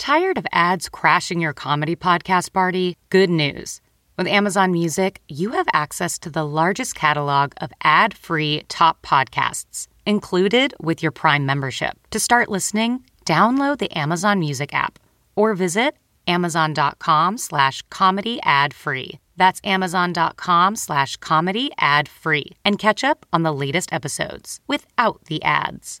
Tired of ads crashing your comedy podcast party? Good news. With Amazon Music, you have access to the largest catalog of ad free top podcasts included with your Prime membership. To start listening, download the Amazon Music app or visit amazon.com slash comedy ad free. That's amazon.com slash comedy ad free and catch up on the latest episodes without the ads.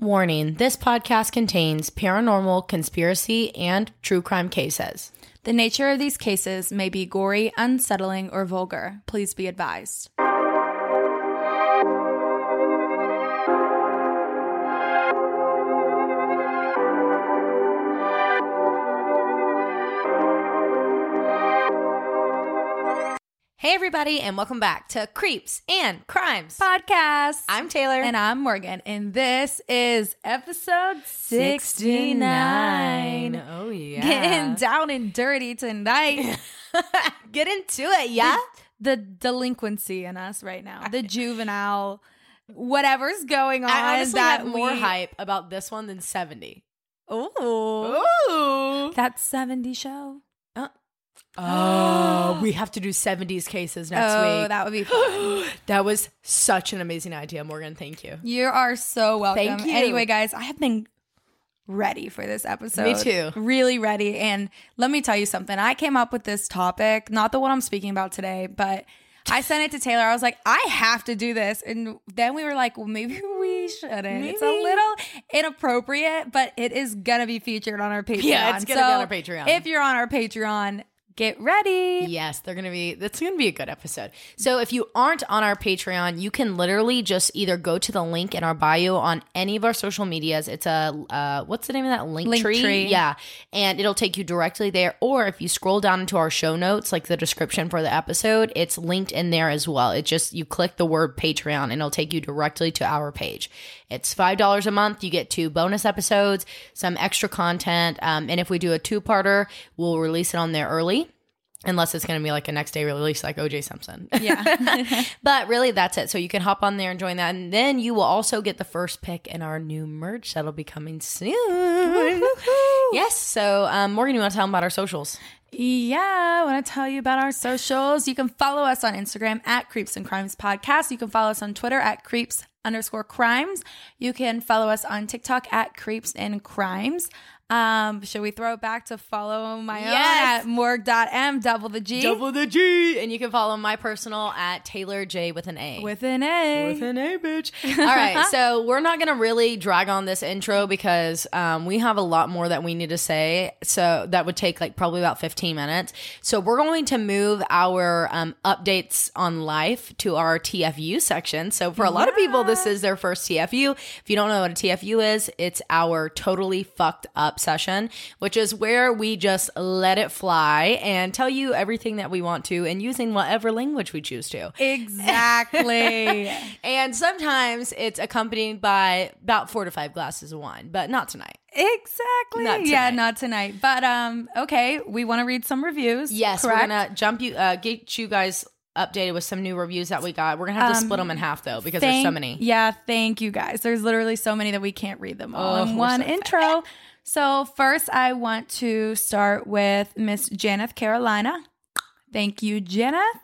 Warning this podcast contains paranormal, conspiracy, and true crime cases. The nature of these cases may be gory, unsettling, or vulgar. Please be advised. Hey, everybody, and welcome back to Creeps and Crimes Podcast. I'm Taylar. And I'm Morgan. And this is episode 69. Oh, yeah. Getting down and dirty tonight. Get into it, yeah? The, the delinquency in us right now, the juvenile, whatever's going on. I honestly that have more we- hype about this one than 70. Ooh. Ooh. That 70 show. Oh, we have to do 70s cases next week. oh, week. that would be fun. That was such an amazing idea, Morgan. Thank you. You are so welcome. Thank you. Anyway, guys, I have been ready for this episode. Me too. Really ready. And let me tell you something. I came up with this topic, not the one I'm speaking about today, but I sent it to Taylar. I was like, I have to do this. And then we were like, well, maybe we shouldn't. It's a little inappropriate, but it is going to be featured on our Patreon. Yeah, it's gonna be on our Patreon. If you're on our Patreon, get ready. Yes, they're gonna be. That's gonna be a good episode. So if you aren't on our Patreon, you can literally just either go to the link in our bio on any of our social medias. It's a uh, what's the name of that link, Link tree? tree. Yeah, and it'll take you directly there. Or if you scroll down into our show notes, like the description for the episode, it's linked in there as well. It just you click the word Patreon and it'll take you directly to our page. It's five dollars a month. You get two bonus episodes, some extra content, um, and if we do a two-parter, we'll release it on there early unless it's going to be like a next day release like OJ Simpson. Yeah. but really that's it. So you can hop on there and join that and then you will also get the first pick in our new merch that'll be coming soon. yes. So um, Morgan, you want to tell them about our socials? Yeah, I want to tell you about our socials. You can follow us on Instagram at Creeps and Crimes Podcast. You can follow us on Twitter at Creeps underscore crimes. You can follow us on TikTok at Creeps and Crimes. Um, should we throw it back to follow my Yes. own at morg.m, double the G. Double the G. And you can follow my personal at Taylar J with an A. with an A. With an A, bitch. All right, so we're not gonna really drag on this intro because um, we have a lot more that we need to say. So that would take like probably about fifteen minutes. So we're going to move our um, updates on life to our TFU section. So for a lot of people, this is their first TFU. If you don't know what a TFU is, it's our totally fucked up session, which is where we just let it fly and tell you everything that we want to, and using whatever language we choose to. Exactly. And sometimes it's accompanied by about four to five glasses of wine, but not tonight. exactly. Not yeah, not tonight. But um, okay, we want to read some reviews. Yes, correct? we're gonna jump you, uh, get you guys updated with some new reviews that we got. We're gonna have to split them in half though because there's so many. Yeah, thank you guys. There's literally so many that we can't read them all Oh, in one so intro. So first, I want to start with Miss Janeth Carolina. Thank you, Janeth.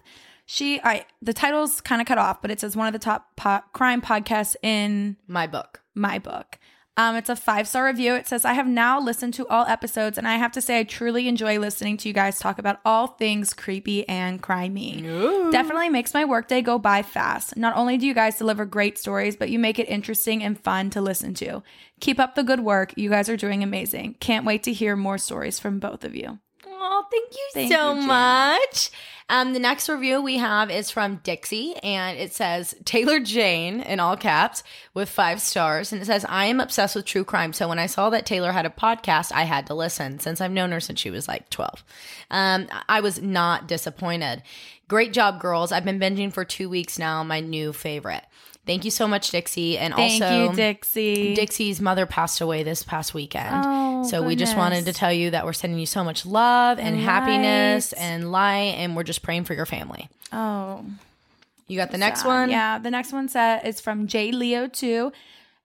She, I the title's kind of cut off, but it says one of the top po- crime podcasts in My book. my book. Um, it's a five star review. It says, I have now listened to all episodes, and I have to say, I truly enjoy listening to you guys talk about all things creepy and crimey. Definitely makes my workday go by fast. Not only do you guys deliver great stories, but you make it interesting and fun to listen to. Keep up the good work. You guys are doing amazing. Can't wait to hear more stories from both of you. Oh, thank you Thank so you, much. Um, the next review we have is from Dixie, and it says Taylar Jane in all caps with five stars. And it says, I am obsessed with true crime. So when I saw that Taylar had a podcast, I had to listen since I've known her since she was like 12. Um, I was not disappointed. Great job, girls. I've been binging for two weeks now. My new favorite. Thank you so much, Dixie. And Thank also, you, Dixie. Dixie's mother passed away this past weekend. Oh, so we just wanted to tell you that we're sending you so much love and Light. happiness and light, and we're just praying for your family. oh, You got the next sad. one? Yeah, the next one set is from J Leo 2.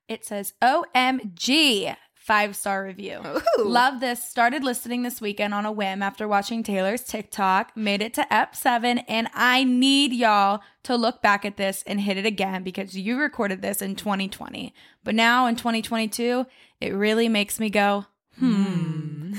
It says OMG. Five star review. Love this. Started listening this weekend on a whim after watching Taylar's TikTok. Made it to Ep 7, and I need y'all to look back at this and hit it again because you recorded this in 2020. But now in 2022, it really makes me go, hmm.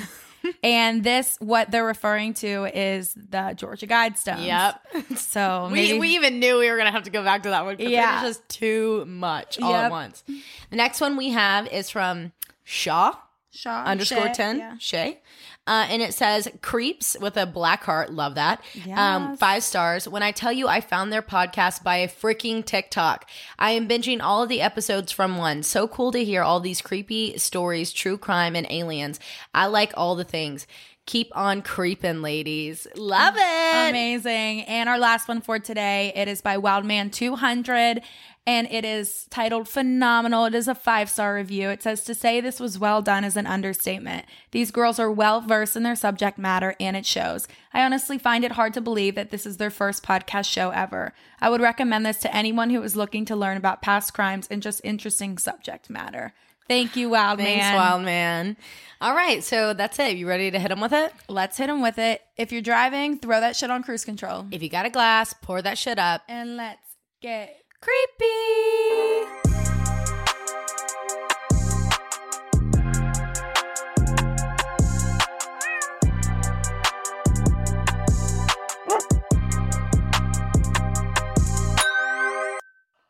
and this, what they're referring to is the Georgia Guidestones. Yep. So We, maybe- we even knew we were gonna have to go back to that one because Yeah. it was just too much all at Yep. once. The next one we have is from Shaw Shaw underscore Shay, ten yeah. Shay, uh, and it says creeps with a black heart. Love that. Um, five stars. When I tell you, I found their podcast by a freaking TikTok. I am binging all of the episodes from one. So cool to hear all these creepy stories, true crime, and aliens. I like all the things. Keep on creeping, ladies. Love it. Amazing. And our last one for today, it is by Wildman 200 and it is titled Phenomenal. It is a five star review. It says to say this was well done is an understatement. These girls are well versed in their subject matter and it shows. I honestly find it hard to believe that this is their first podcast show ever. I would recommend this to anyone who is looking to learn about past crimes and just interesting subject matter. Thank you, Wildman. Thanks, Wild Man. All right, so that's it. You ready to hit them with it? Let's hit them with it. If you're driving, throw that shit on cruise control. If you got a glass, pour that shit up. And let's get creepy.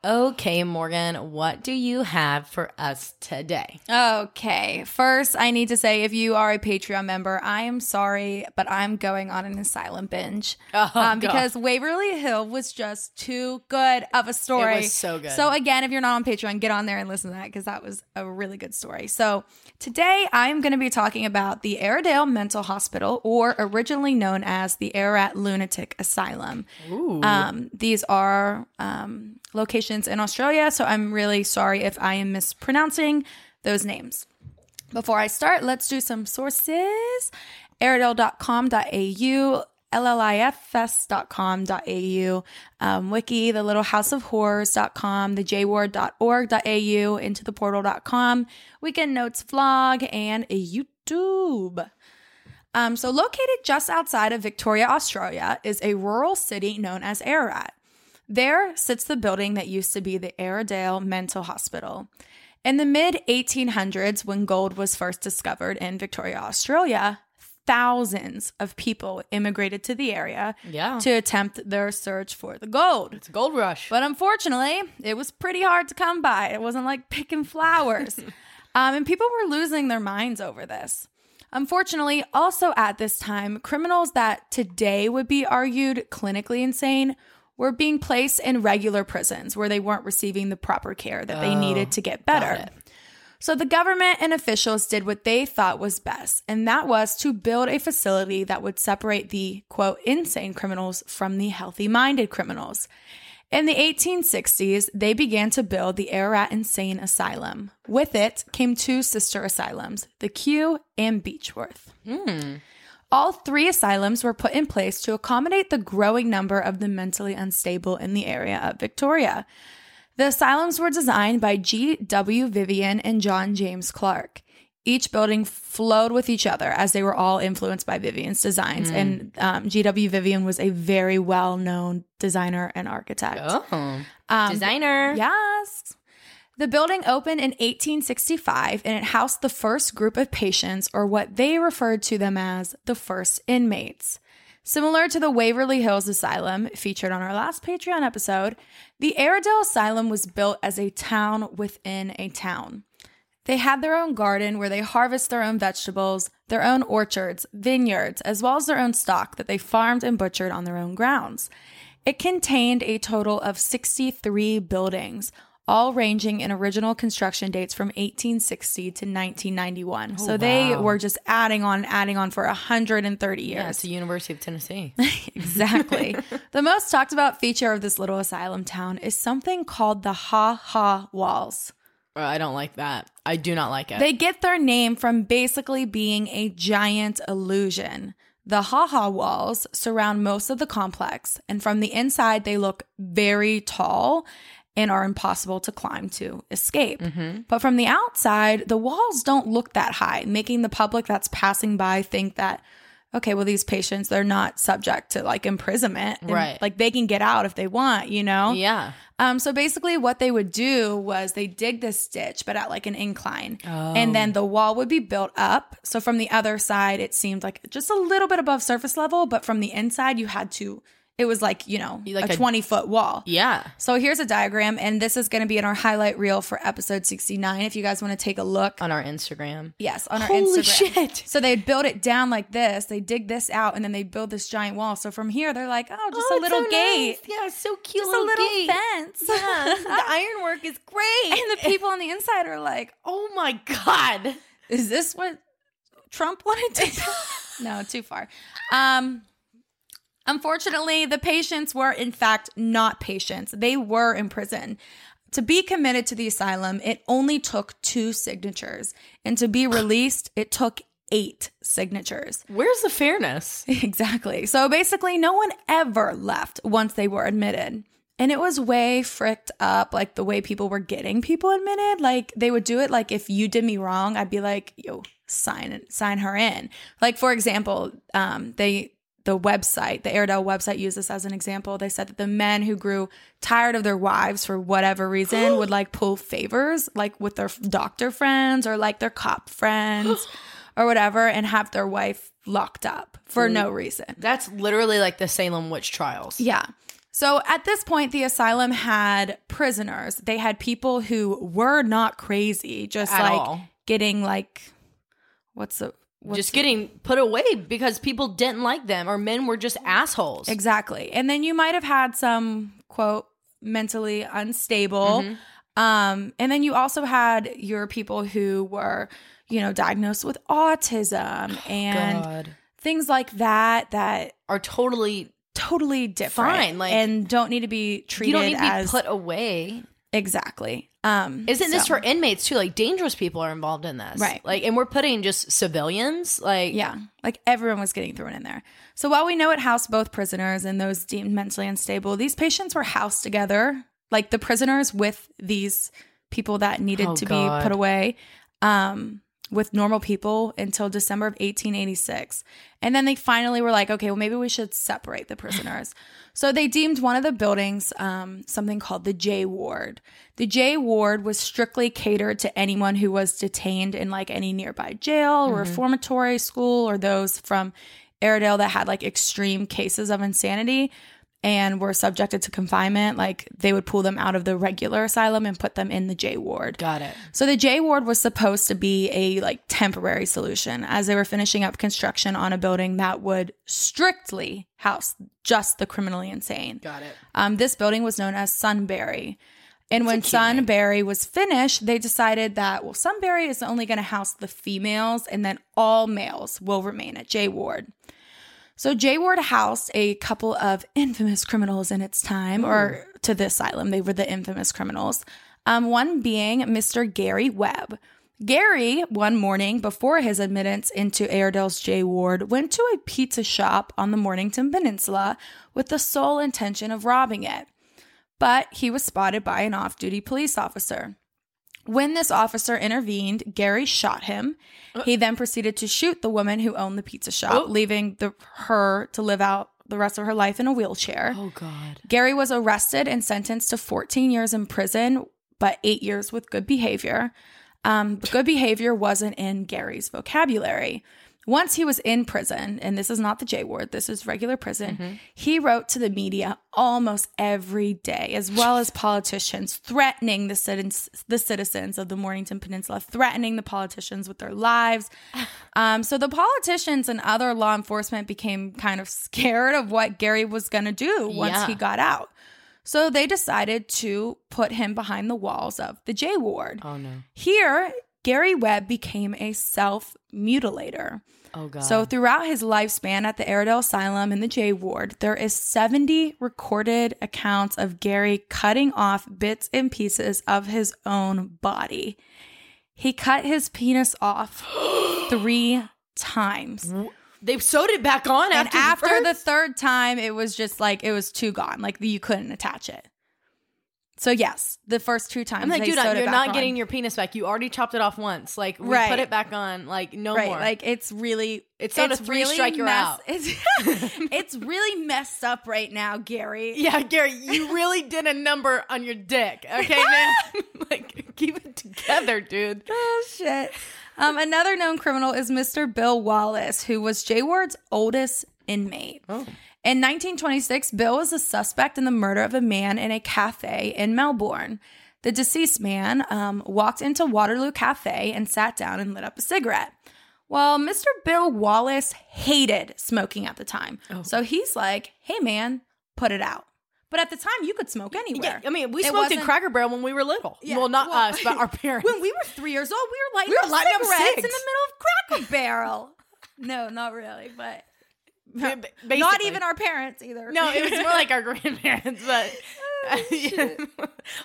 Okay, Morgan, what do you have for us today? Okay, first, I need to say if you are a Patreon member, I am sorry, but I'm going on an asylum binge. Oh, um, because Waverly Hill was just too good of a story. It was so good. So, again, if you're not on Patreon, get on there and listen to that because that was a really good story. So, today I'm going to be talking about the Aradale Mental Hospital, or originally known as the Ararat Lunatic Asylum. Um, these are um, locations in Australia, so I'm really sorry if I am mispronouncing those names. Before I start, let's do some sources. Aradale.com.au, LLIFS.com.au, um, Wiki, the Little House of Horrors.com, the jward.org.au, into the portal.com, Weekend Notes vlog, and YouTube. Um, so, located just outside of Victoria, Australia, is a rural city known as Ararat. There sits the building that used to be the Aradale Mental Hospital. In the mid 1800s, when gold was first discovered in Victoria, Australia, thousands of people immigrated to the area Yeah. to attempt their search for the gold. It's a gold rush. But unfortunately, it was pretty hard to come by. It wasn't like picking flowers. um, and people were losing their minds over this. Unfortunately, also at this time, criminals that today would be argued clinically insane were being placed in regular prisons where they weren't receiving the proper care that they oh, needed to get better. So the government and officials did what they thought was best, and that was to build a facility that would separate the quote insane criminals from the healthy minded criminals. In the 1860s, they began to build the Ararat Insane Asylum. With it came two sister asylums, the Kew and Beechworth. Hmm. All three asylums were put in place to accommodate the growing number of the mentally unstable in the area of Victoria. The asylums were designed by G.W. Vivian and John James Clark. Each building flowed with each other as they were all influenced by Vivian's designs. And um, G.W. Vivian was a very well known designer and architect. Oh. Um, Designer. Yes. The building opened in 1865 and it housed the first group of patients, or what they referred to them as the first inmates. Similar to the Waverly Hills Asylum featured on our last Patreon episode, the Aradale Asylum was built as a town within a town. They had their own garden where they harvest their own vegetables, their own orchards, vineyards, as well as their own stock that they farmed and butchered on their own grounds. It contained a total of 63 buildings, all ranging in original construction dates from 1860 to 1991. so they were just adding on, adding on for 130 years. Yeah, it's the University of Tennessee. Exactly. the most talked about feature of this little asylum town is something called the Ha Ha Walls. Uh, I don't like that. I do not like it. They get their name from basically being a giant illusion. The Ha Ha walls surround most of the complex, and from the inside, they look very tall and are impossible to climb to escape. But from the outside, the walls don't look that high, making the public that's passing by think that, okay, well, these patients, they're not subject to like imprisonment. and, Right. Like they can get out if they want, you know? yeah. Um, so basically, what they would do was they dig this ditch, but at like an incline, and then the wall would be built up. So from the other side, it seemed like just a little bit above surface level, but from the inside, you had to. It was like you know Like a a- twenty foot wall. Yeah. So here's a diagram, and this is going to be in our highlight reel for episode sixty nine. If you guys want to take a look, On our Instagram. Yes, on our Holy Instagram. shit. So they'd build it down like this. They dig this out, and then they build this giant wall. So from here, they're like, oh, just a little gate, Yeah, so cute. just a little gate. fence. the ironwork is great. and the people on the inside are like, oh my god. is this what Trump wanted to do? No, too far. Um unfortunately, the patients were in fact not patients. They were in prison. To be committed to the asylum, it only took 2 signatures, and to be released, it took 8 signatures. Where's the fairness? Exactly. So basically, no one ever left once they were admitted. And it was way fricked up, like the way people were getting people admitted. Like they would do it like if you did me wrong, I'd be like, yo, sign sign her in. Like for example, um, they the website, the Aradale website used this as an example. They said that the men who grew tired of their wives for whatever reason would like pull favors, like with their doctor friends or like their cop friends or whatever, and have their wife locked up for mm. no reason. That's literally like the Salem witch trials. Yeah. So at this point, the asylum had prisoners. They had people who were not crazy, just At like all. getting like, what's the what's just getting put away because people didn't like them or men were just assholes. Exactly. And then you might have had some quote mentally unstable. Mm-hmm. Um, and then you also had your people who were, you know, diagnosed with autism and God. things like that that Are totally totally different Fine, like- and don't need to be treated you don't need to be put away. Exactly. Um, Isn't this for inmates too? Like dangerous people are involved in this, Right. Like, and we're putting just civilians, like, Yeah, like everyone was getting thrown in there. So while we know it housed both prisoners and those deemed mentally unstable, these patients were housed together, like the prisoners with these people that needed Oh, to God. be put away, um, with normal people until December of 1886. And then they finally were like, okay, well, maybe we should separate the prisoners. so they deemed one of the buildings um, something called the J Ward. The J Ward was strictly catered to anyone who was detained in like any nearby jail, reformatory school, or those from Aradale that had like extreme cases of insanity and were subjected to confinement. Like they would pull them out of the regular asylum and put them in the J Ward. got it. So the J ward was supposed to be a like temporary solution as they were finishing up construction on a building that would strictly house just the criminally insane. Got it. Um, this building was known as Sunbury. And when Sunbury was finished, they decided that, well, Sunbury is only going to house the females and then all males will remain at J Ward. So J Ward housed a couple of infamous criminals in its time, or to the asylum, they were the infamous criminals. Um, one being Mr. Gary Webb. Gary, one morning before his admittance into Aradale's J Ward, went to a pizza shop on the Mornington Peninsula with the sole intention of robbing it. But he was spotted by an off duty police officer. When this officer intervened, Gary shot him. He then proceeded to shoot the woman who owned the pizza shop, leaving the, her to live out the rest of her life in a wheelchair. Oh God. Gary was arrested and sentenced to 14 years in prison, but eight years with good behavior. Um, but good behavior wasn't in Gary's vocabulary. Once he was in prison, and this is not the J ward, this is regular prison, Mm-hmm. he wrote to the media almost every day, as well as politicians, threatening the citizens, the citizens of the Mornington Peninsula, threatening the politicians with their lives. Um, so the politicians and other law enforcement became kind of scared of what Gary was going to do once Yeah. he got out. So they decided to put him behind the walls of the J ward. Oh no. Here, Gary Webb became a self mutilator. Oh god. So throughout his lifespan at the Aradale Asylum in the J Ward, there is 70 recorded accounts of Gary cutting off bits and pieces of his own body. He cut his penis off three times. they sewed it back on And after, after the first? third time, it was just like it was too gone. Like you couldn't attach it. So yes, the first two times I'm like, dude, you're not on. getting your penis back. You already chopped it off once. Like, we Right. put it back on. Like, no right. more. Like it's really It's not a three strike, you're out. It's it's really messed up right now, Gary. yeah, Gary, you really did a number on your dick. Okay, man. like, keep it together, dude. Oh shit. Um, another known criminal is Mr. Bill Wallace, who was J Ward's oldest inmate. Oh. In 1926, Bill was a suspect in the murder of a man in a cafe in Melbourne. The deceased man um, walked into Waterloo Cafe and sat down and lit up a cigarette. Well, Mr. Bill Wallace hated smoking at the time. Oh. So he's like, hey, man, put it out. But at the time, you could smoke anywhere. Yeah, I mean, we It smoked in Cracker Barrel when we were little. Yeah, well, not well, us, but our parents. When we were three years old, we were lighting, We were lighting up cigarettes in the middle of Cracker Barrel. no, not really, but Ba- not even our parents either. No, it was more like our grandparents, but yeah.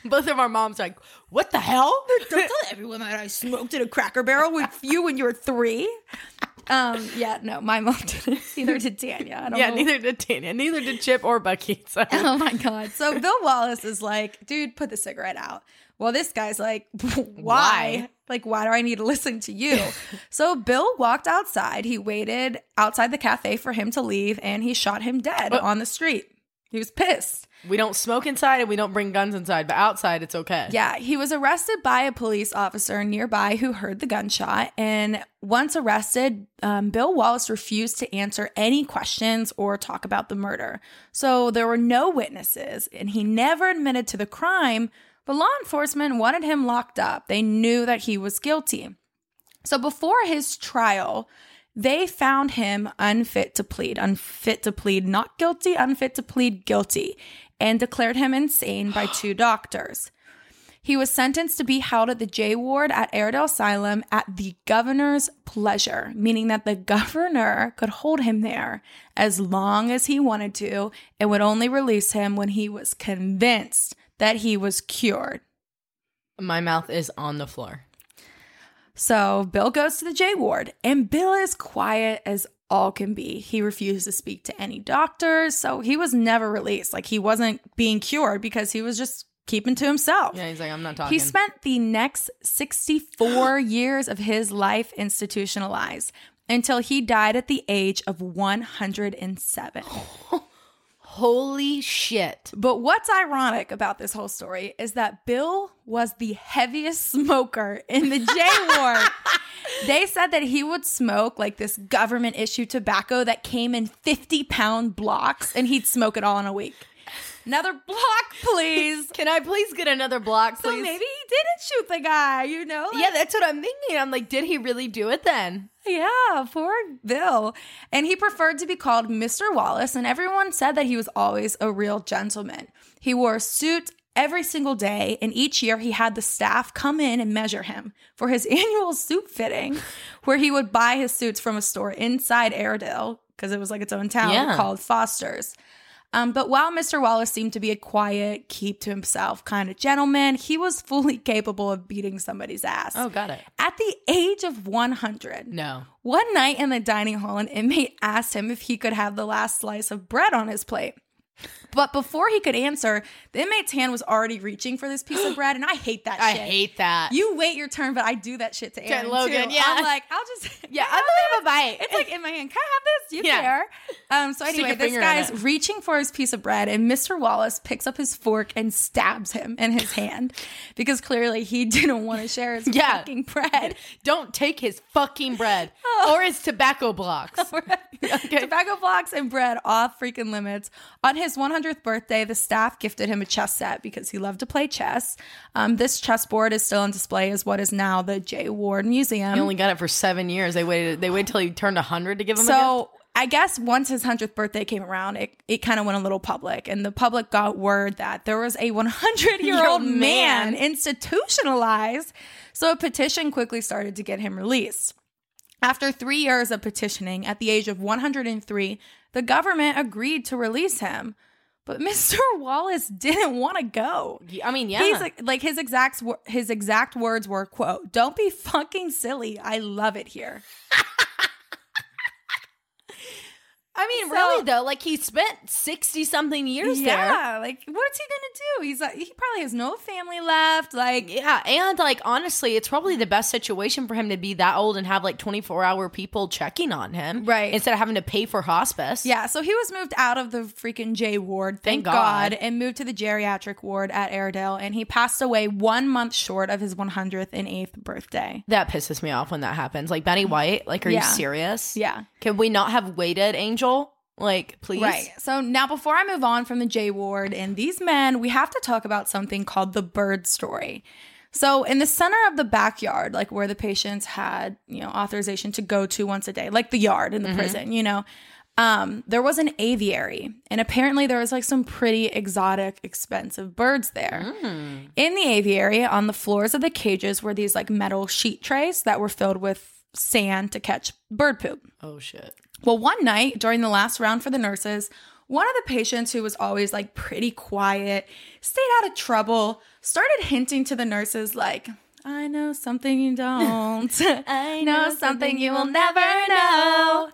both of our moms are like, "What the hell?" Don't tell everyone that I smoked in a Cracker Barrel with you when you were three. Um, yeah, no, my mom didn't. Neither did Tanya. I don't Yeah, know. neither did Tanya, neither did Chip or Bucky. So Oh my god. So Bill Wallace is like, dude, put the cigarette out. Well, this guy's like, why? Why? Like, why do I need to listen to you? so Bill walked outside. He waited outside the cafe for him to leave and he shot him dead on the street. He was pissed. we don't smoke inside and we don't bring guns inside, but outside it's okay. Yeah, he was arrested by a police officer nearby who heard the gunshot. And once arrested, um, Bill Wallace refused to answer any questions or talk about the murder. So there were no witnesses, and he never admitted to the crime. But law enforcement wanted him locked up. They knew that he was guilty. So before his trial, they found him unfit to plead, unfit to plead not guilty, unfit to plead guilty, and declared him insane by two doctors. He was sentenced to be held at the J Ward at Aradale Asylum at the governor's pleasure, meaning that the governor could hold him there as long as he wanted to and would only release him when he was convinced that he was cured. My mouth is on the floor. So Bill goes to the J Ward, and Bill is quiet as all can be. He refused to speak to any doctors, so he was never released. Like he wasn't being cured because he was just keeping to himself. Yeah, he's like, I'm not talking. He spent the next 64 years of his life institutionalized until he died at the age of 107. Holy shit. But what's ironic about this whole story is that Bill was the heaviest smoker in the J Ward. they said that he would smoke like this government issue tobacco that came in 50 pound blocks and he'd smoke it all in a week. Another block, please. Can I please get another block, So maybe he didn't shoot the guy, you know? Like- Yeah, that's what I'm thinking. I'm like, did he really do it then? Yeah, poor Bill. And he preferred to be called Mr. Wallace, and everyone said that he was always a real gentleman. He wore a suit every single day, and each year he had the staff come in and measure him for his annual suit fitting, where he would buy his suits from a store inside Aradale, because it was like its own town Yeah. called Foster's. Um, but while Mr. Wallace seemed to be a quiet, keep to himself kind of gentleman, he was fully capable of beating somebody's ass. Oh, got it. At the age of 100, No. one night in the dining hall, an inmate asked him if he could have the last slice of bread on his plate. But before he could answer, the inmate's hand was already reaching for this piece of bread, and I hate that I shit. hate that. You wait your turn, but I do that shit to Aaron Logan, too. yeah. I'm like, I'll just Yeah, I'll have a bite. It's like in my hand. Can I have this? You Yeah. care? Um, so anyway, this guy's reaching for his piece of bread, and Mr. Wallace picks up his fork and stabs him in his hand because clearly he didn't want to share his Yeah. fucking bread. Don't take his fucking bread Oh. or his tobacco blocks. Tobacco blocks and bread off freaking limits. On his 100th birthday, the staff gifted him a chess set because he loved to play chess. Um, this chessboard is still on display as what is now the J. Ward Museum. He only got it for seven years. They waited. They waited till he turned hundred to give him. a So I guess once his 100th birthday came around, it, it kind of went a little public. And the public got word that there was a 100 year old man. institutionalized. So a petition quickly started to get him released. After three years of petitioning, at the age of 103, the government agreed to release him. But Mr. Wallace didn't want to go. I mean, yeah. He's like, like his exact his exact words were quote, "Don't be fucking silly. I love it here." I mean, So- really though, like he spent sixty something years there. Yeah, like what's he gonna do? He's like, he probably has no family left. Like, Yeah, and like honestly, it's probably the best situation for him to be that old and have like 24 hour people checking on him. Right. Instead of having to pay for hospice. yeah. So he was moved out of the freaking J ward, thank, Thank God. God. and moved to the geriatric ward at Aradale, and he passed away one month short of his 108th birthday. That pisses me off when that happens. Like Betty mm. White, like, are Yeah. you serious? Yeah. Can we not have waited, Angel? Like, please? Right. So now, before I move on from the J Ward and these men, we have to talk about something called the bird story. So, in the center of the backyard, like where the patients had, you know, authorization to go to once a day, like the yard in the prison, you know, um, there was an aviary, and apparently there was like some pretty exotic, expensive birds there. In the aviary, on the floors of the cages, were these like metal sheet trays that were filled with sand to catch bird poop. Oh shit. Well, one night during the last round for the nurses, one of the patients who was always like pretty quiet, stayed out of trouble, started hinting to the nurses, like, I know something you don't. I know something you will never know.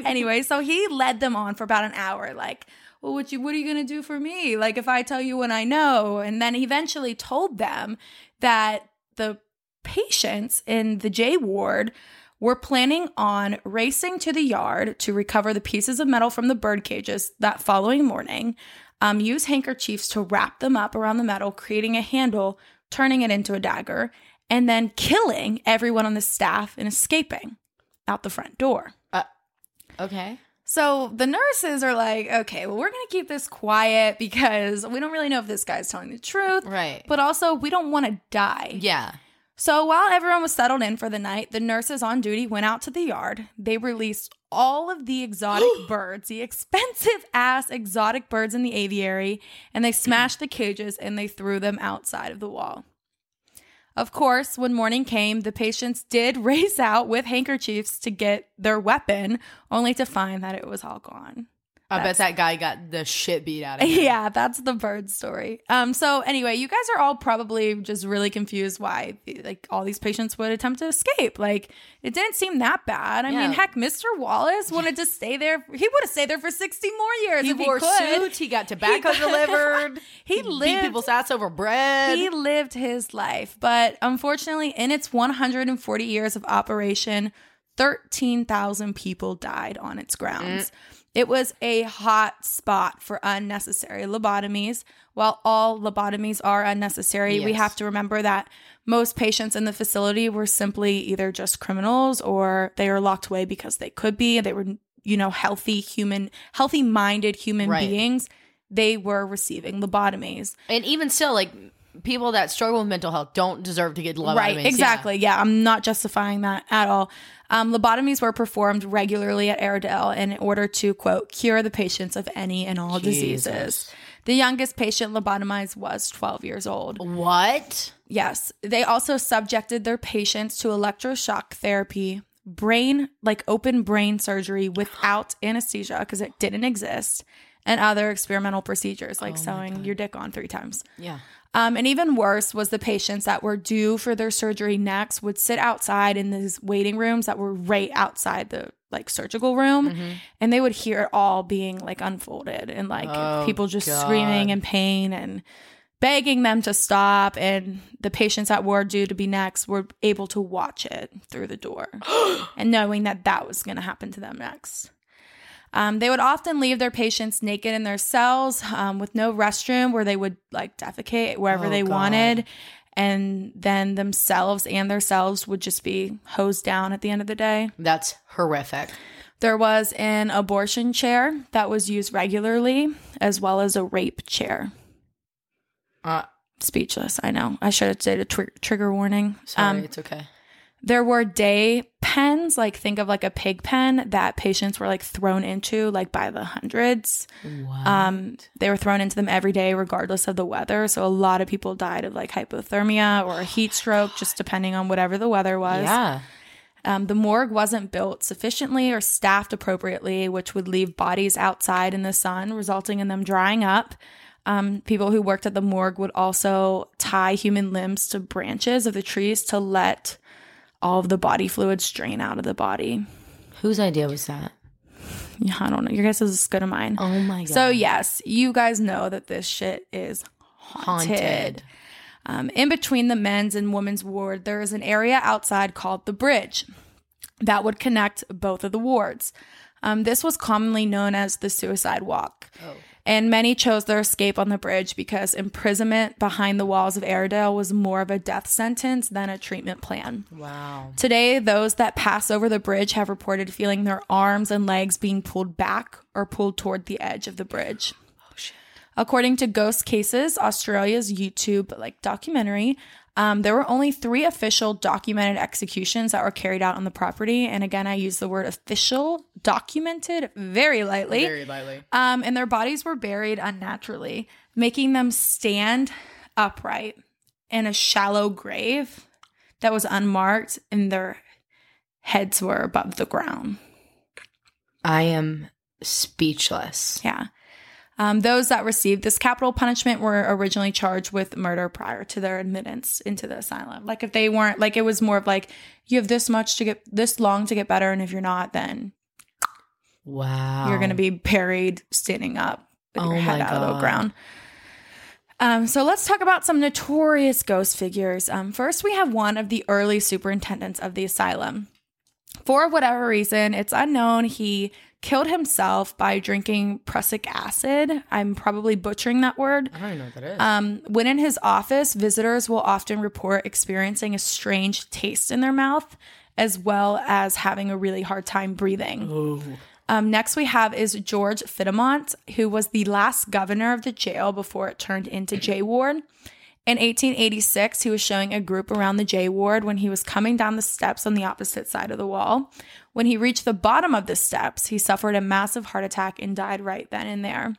anyway, so he led them on for about an hour, like, well, what you what are you gonna do for me? Like if I tell you what I know, and then eventually told them that the patients in the J ward were planning on racing to the yard to recover the pieces of metal from the bird cages that following morning, um, use handkerchiefs to wrap them up around the metal, creating a handle, turning it into a dagger, and then killing everyone on the staff and escaping out the front door. Okay. So the nurses are like, okay, well, we're going to keep this quiet because we don't really know if this guy's telling the truth. Right. But also, we don't want to die. Yeah. So while everyone was settled in for the night, the nurses on duty went out to the yard. They released all of the exotic birds, the expensive ass exotic birds in the aviary, and they smashed the cages and they threw them outside of the wall. Of course, when morning came, the patients did race out with handkerchiefs to get their weapon, only to find that it was all gone. I bet that guy got the shit beat out of him. Yeah, that's the bird story. Um, so anyway, you guys are all probably just really confused why like all these patients would attempt to escape. Like it didn't seem that bad. I Yeah. mean, heck, Mr. Wallace wanted to stay there. He would have stayed there for sixty more years He if wore he could. suits. He got tobacco delivered. He beat lived- people's ass over bread. He lived his life, but unfortunately, in its 140 years of operation, 13,000 people died on its grounds. It was a hot spot for unnecessary lobotomies. While all lobotomies are unnecessary, we have to remember that most patients in the facility were simply either just criminals or they were locked away because they could be. They were, you know, healthy human, healthy minded human Right. beings. They were receiving lobotomies. and even still, like people that struggle with mental health don't deserve to get lobotomies. Right, exactly. Yeah. I'm not justifying that at all. Um, lobotomies were performed regularly at Aradale in order to, quote, cure the patients of any and all diseases. The youngest patient lobotomized was 12 years old. What? Yes. They also subjected their patients to electroshock therapy, brain, like open brain surgery without anesthesia because it didn't exist, and other experimental procedures like sewing your dick on three times. Yeah. Um, and even worse was the patients that were due for their surgery next would sit outside in these waiting rooms that were right outside the like surgical room, Mm-hmm. and they would hear it all being like unfolded and like Oh, people just God. screaming in pain and begging them to stop. And the patients that were due to be next were able to watch it through the door and knowing that that was going to happen to them next. Um, they would often leave their patients naked in their cells um, with no restroom where they would like defecate wherever Oh, they God. wanted. And then themselves and their cells would just be hosed down at the end of the day. That's horrific. There was an abortion chair that was used regularly, as well as a rape chair. Uh, Speechless, I know. I should have said a tr- trigger warning. sorry, Um, it's okay. There were day pens, like think of like a pig pen that patients were like thrown into, like by the hundreds. Um, they were thrown into them every day, regardless of the weather. So a lot of people died of like hypothermia or a heat stroke, just depending on whatever the weather was. Yeah. Um, the morgue wasn't built sufficiently or staffed appropriately, which would leave bodies outside in the sun, resulting in them drying up. Um, people who worked at the morgue would also tie human limbs to branches of the trees to let all of the body fluids drain out of the body. Whose idea was that? Yeah, I don't know. Your guess is as good as mine. Oh my god. So, yes, you guys know that this shit is haunted. haunted. Um, in between the men's and women's ward, there is an area outside called the bridge that would connect both of the wards. Um, this was commonly known as the suicide walk. And many chose their escape on the bridge because imprisonment behind the walls of Aradale was more of a death sentence than a treatment plan. Wow. Today, those that pass over the bridge have reported feeling their arms and legs being pulled back or pulled toward the edge of the bridge. Oh, According to Ghost Cases, Australia's YouTube like documentary, um, there were only three official documented executions that were carried out on the property. And again, I use the word official, documented very lightly. Very lightly. Um, and their bodies were buried unnaturally, making them stand upright in a shallow grave that was unmarked, and their heads were above the ground. I am speechless. Yeah. Um, those that received this capital punishment were originally charged with murder prior to their admittance into the asylum. Like if they weren't, like it was more of like you have this much to get this long to get better, and if you're not, then Wow. you're going to be buried standing up with Oh your head out of the ground. Um, so let's talk about some notorious ghost figures. Um, first, we have one of the early superintendents of the asylum. For whatever reason, it's unknown. He killed himself by drinking prussic acid. I'm probably butchering that word. I don't even know what that is. Um, when in his office, visitors will often report experiencing a strange taste in their mouth, as well as having a really hard time breathing. Um, next, we have is George Fiddamont, who was the last governor of the jail before it turned into J Ward. In 1886, he was showing a group around the J Ward when he was coming down the steps on the opposite side of the wall. When he reached the bottom of the steps, he suffered a massive heart attack and died right then and there.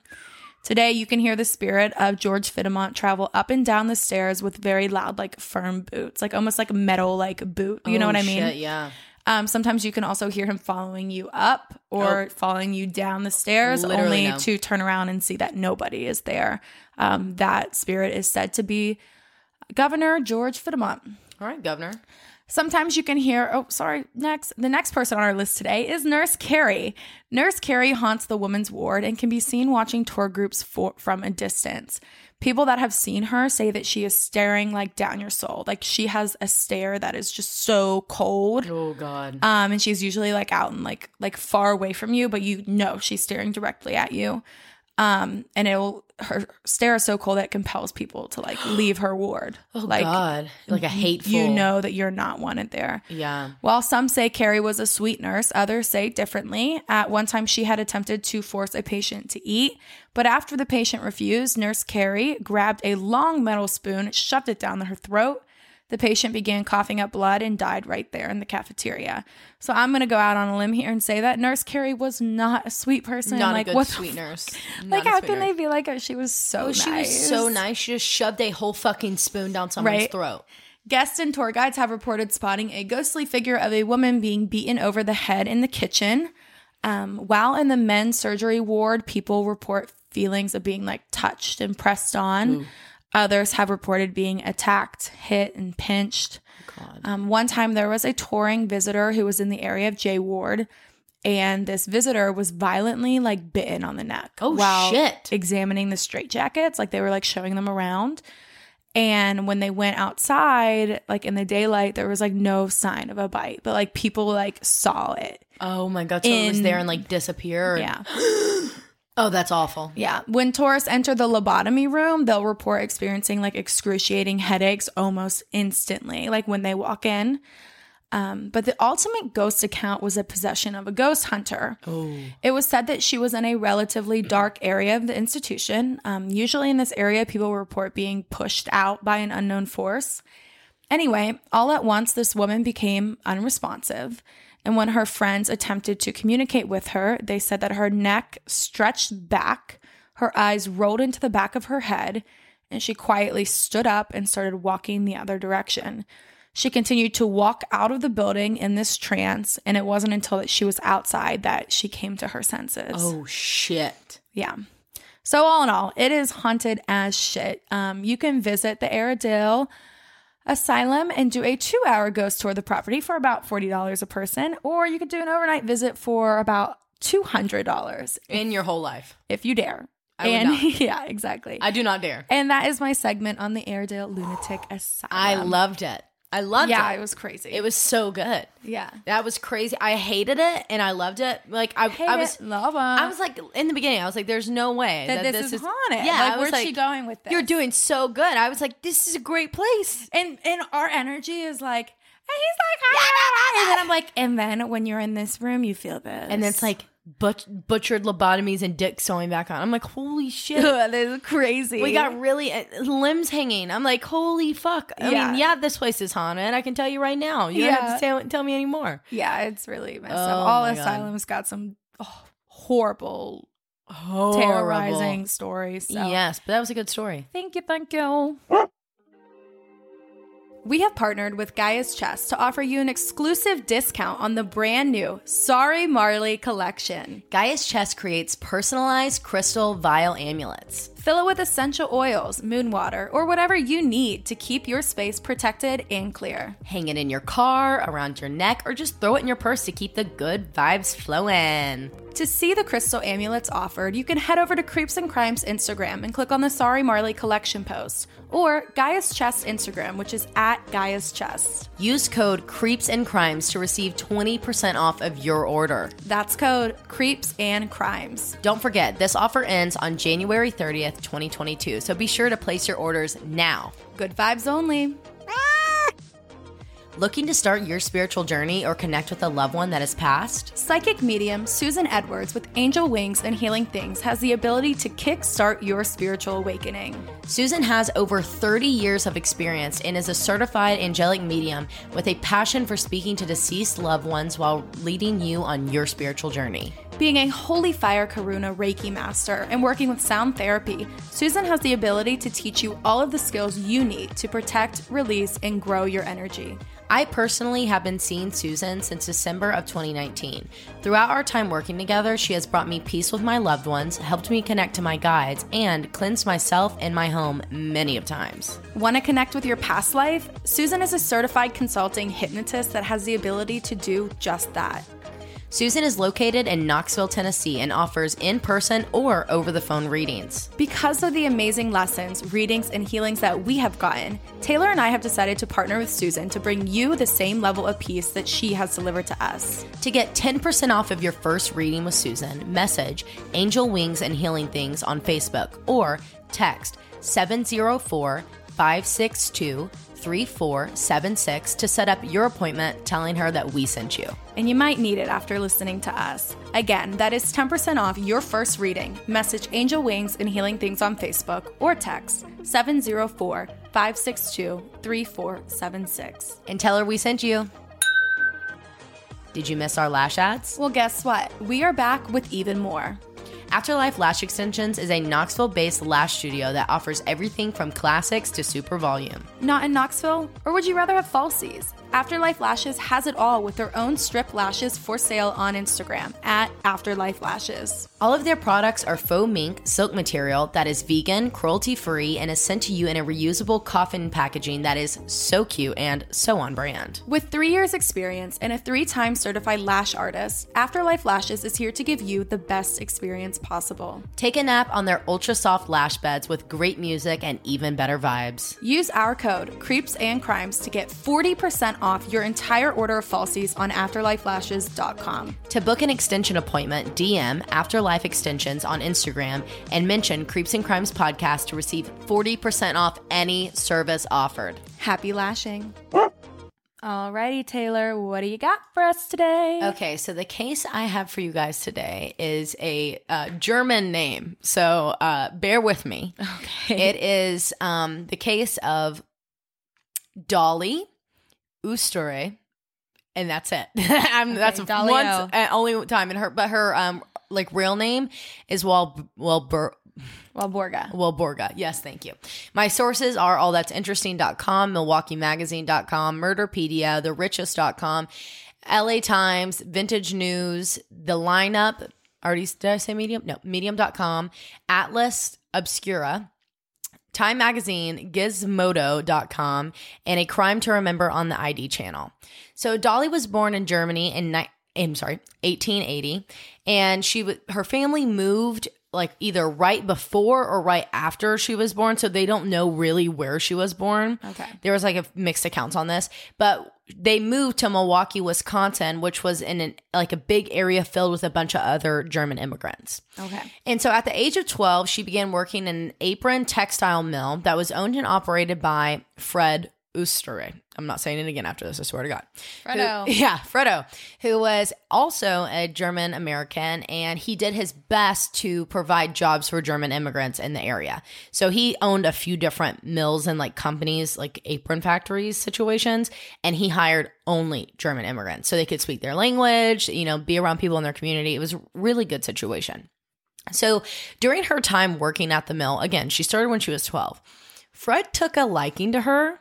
Today, you can hear the spirit of George Fiddamont travel up and down the stairs with very loud, like firm boots, like almost like metal, like boot. You know Oh, what I mean? shit, yeah. Um, sometimes you can also hear him following you up or following you down the stairs, Literally only no. to turn around and see that nobody is there. Um, that spirit is said to be Governor George Fiddamont. All right, Governor. Sometimes you can hear, oh, sorry, next. The next person on our list today is Nurse Carrie. Nurse Carrie haunts the women's ward and can be seen watching tour groups for, from a distance. People that have seen her say that she is staring like down your soul. Like she has a stare that is just so cold. Oh God. Um, and she's usually like out and like like far away from you, but you know she's staring directly at you. Um, and it'll her stare is so cold that it compels people to like leave her ward. oh like God. Like a hateful. you know that you're not wanted there. Yeah. While some say Carrie was a sweet nurse, others say differently. At one time, she had attempted to force a patient to eat, but after the patient refused, Nurse Carrie grabbed a long metal spoon, shoved it down her throat. The patient began coughing up blood and died right there in the cafeteria. So I'm going to go out on a limb here and say that Nurse Carrie was not a sweet person. Not like a good what sweet nurse. Like how can nurse. they be like her? She was so Oh, nice. she was so nice. She just shoved a whole fucking spoon down someone's Right. throat. Guests and tour guides have reported spotting a ghostly figure of a woman being beaten over the head in the kitchen. Um, while in the men's surgery ward, people report feelings of being like touched and pressed on. Others have reported being attacked, hit, and pinched. Um, one time there was a touring visitor who was in the area of J Ward, and this visitor was violently like bitten on the neck Oh, while shit. examining the straitjackets. Like they were like showing them around. And when they went outside, like in the daylight, there was like no sign of a bite, but like people like saw it. Oh my god, so it was there and like disappear. Yeah. Oh, that's awful. Yeah. When tourists enter the lobotomy room, they'll report experiencing like excruciating headaches almost instantly, like when they walk in. Um, but the ultimate ghost account was a possession of a ghost hunter. It was said that she was in a relatively dark area of the institution. Um, usually in this area, people report being pushed out by an unknown force. Anyway, all at once, this woman became unresponsive. And when her friends attempted to communicate with her, they said that her neck stretched back, her eyes rolled into the back of her head, and she quietly stood up and started walking the other direction. She continued to walk out of the building in this trance, and it wasn't until that she was outside that she came to her senses. Oh shit. Yeah. So all in all, it is haunted as shit. Um, you can visit the Aradale Asylum and do a two-hour ghost tour of the property for about forty dollars a person, or you could do an overnight visit for about two hundred dollars In your whole life. if you dare. I and yeah, exactly. I do not dare. and that is my segment on the Aradale Lunatic Asylum. I loved it. I loved Yeah, it. it was crazy. It was so good. yeah. That was crazy. I hated it and I loved it. Like I, Hate I was it, love 'em. I was like in the beginning, I was like, "There's no way That this is haunted. Yeah, Like, I where's she going with this? You're doing so good. I was like, "This is a great place." and and our energy is like and he's like "Ah," and then i'm like and then when you're in this room you feel this And it's like but- butchered lobotomies and dick sewing back on. I'm like, "Holy shit!" this is crazy We got really uh, limbs hanging. I'm like, holy fuck. I Yeah. mean, yeah, this place is haunted. I can tell you right now. You don't have Yeah. to tell, tell me anymore. yeah it's really messed Oh up all my God. asylums got some oh, horrible Horrible. terrorizing stories so. Yes, but that was a good story. Thank you, thank you. We have partnered with Gaia's Chest to offer you an exclusive discount on the brand new Sorry Marley collection. Gaia's Chest creates personalized crystal vial amulets. Fill it with essential oils, moon water, or whatever you need to keep your space protected and clear. Hang it in your car, around your neck, or just throw it in your purse to keep the good vibes flowing. To see the crystal amulets offered, you can head over to Creeps and Crimes Instagram and click on the Sorry Marley collection post, or Gaia's Chest Instagram, which is at Gaia's Chest. Use code CREEPS and CRIMES to receive 20% off of your order. That's code Creeps and Crimes. Don't forget, this offer ends on January 30th, 2022, so be sure to place your orders now. Good vibes only. Looking to start your spiritual journey or connect with a loved one that has passed? Psychic medium Susan Edwards with Angel Wings and Healing Things has the ability to kickstart your spiritual awakening. Susan has over 30 years of experience and is a certified angelic medium with a passion for speaking to deceased loved ones while leading you on your spiritual journey. Being a Holy Fire Karuna Reiki master and working with sound therapy, Susan has the ability to teach you all of the skills you need to protect, release, and grow your energy. I personally have been seeing Susan since December of 2019. Throughout our time working together, she has brought me peace with my loved ones, helped me connect to my guides, and cleansed myself and my home many of times. Want to connect with your past life? Susan is a certified consulting hypnotist that has the ability to do just that. Susan is located in Knoxville, Tennessee, and offers in person or over the phone readings. Because of the amazing lessons, readings, and healings that we have gotten, Taylar and I have decided to partner with Susan to bring you the same level of peace that she has delivered to us. To get 10% off of your first reading with Susan, message Angel Wings and Healing Things on Facebook or text 704 562 3476 to set up your appointment telling her that we sent you. And you might need it after listening to us. Again, that is 10% off your first reading. Message Angel Wings and Healing Things on Facebook or text 704 562 3476. And tell her we sent you. Did you miss our lash ads? Well, guess what? We are back with even more. Afterlife Lash Extensions is a Knoxville based lash studio that offers everything from classics to super volume. Not in Knoxville? Or would you rather have falsies? Afterlife Lashes has it all with their own strip lashes for sale on Instagram at Afterlife Lashes. All of their products are faux mink silk material that is vegan, cruelty free, and is sent to you in a reusable coffin packaging that is so cute and so on brand. With three years' experience and a three time certified lash artist, Afterlife Lashes is here to give you the best experience possible. Take a nap on their ultra soft lash beds with great music and even better vibes. Use our code CREEPS and CRIMES to get 40% off your entire order of falsies on afterlifelashes.com. To book an extension appointment, DM Afterlife Extensions on Instagram and mention Creeps and Crimes Podcast to receive 40% off any service offered. Happy lashing. Alrighty, Taylar, what do you got for us today? Okay, so the case I have for you guys today is a uh, German name. So uh, bear with me. Okay. It is um, the case of Dolly Usture, and that's it. I'm, that's Dolly one O. uh, only time in her, but her um like real name is Well Well Bur- Well, Borga. well, Borga. Yes, thank you. My sources are all that's interesting.com, MilwaukeeMagazine.com, Murderpedia, TheRichest.com, LA Times, Vintage News, The Lineup. Already, did I say Medium? No, Medium.com, Atlas Obscura, Time Magazine, Gizmodo.com, and A Crime to Remember on the ID channel. So Dolly was born in Germany in ni- I'm sorry, 1880, and she w- her family moved like either right before or right after she was born, so they don't know really where she was born. Okay. There was like a mixed accounts on this, but they moved to Milwaukee, Wisconsin, which was in an like a big area filled with a bunch of other German immigrants. Okay. And so at the age of 12, she began working in an apron textile mill that was owned and operated by Fred Ustere. I'm not saying it again after this, I swear to God. Fredo. Who- yeah, Fredo, who was also a German American, and he did his best to provide jobs for German immigrants in the area. So he owned a few different mills and like companies, like apron factories situations, and he hired only German immigrants so they could speak their language, you know, be around people in their community. It was a really good situation. So during her time working at the mill, again, she started when she was 12. Fred took a liking to her.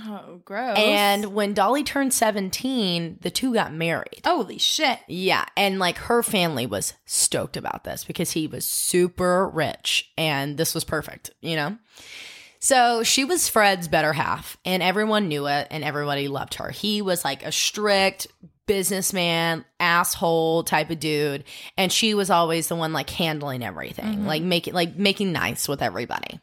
Oh, gross. And when Dolly turned 17, the two got married. holy shit. Yeah. And like her family was stoked about this because he was super rich and this was perfect, you know? So she was Fred's better half and everyone knew it and everybody loved her. He was like a strict businessman, asshole type of dude. And she was always the one like handling everything, mm-hmm. like making like making nice with everybody.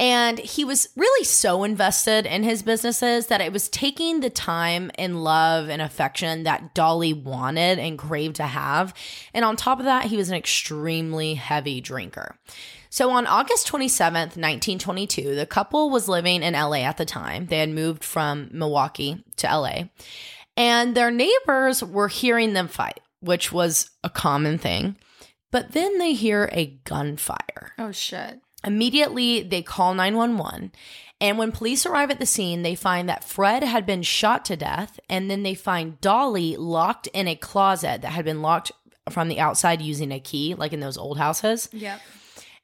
And he was really so invested in his businesses that it was taking the time and love and affection that Dolly wanted and craved to have. And on top of that, he was an extremely heavy drinker. So on August 27th, 1922, the couple was living in LA at the time. They had moved from Milwaukee to LA. And their neighbors were hearing them fight, which was a common thing. But then they hear a gunfire. Oh, shit. Immediately, they call 911. And when police arrive at the scene, they find that Fred had been shot to death. And then they find Dolly locked in a closet that had been locked from the outside using a key, like in those old houses. Yep.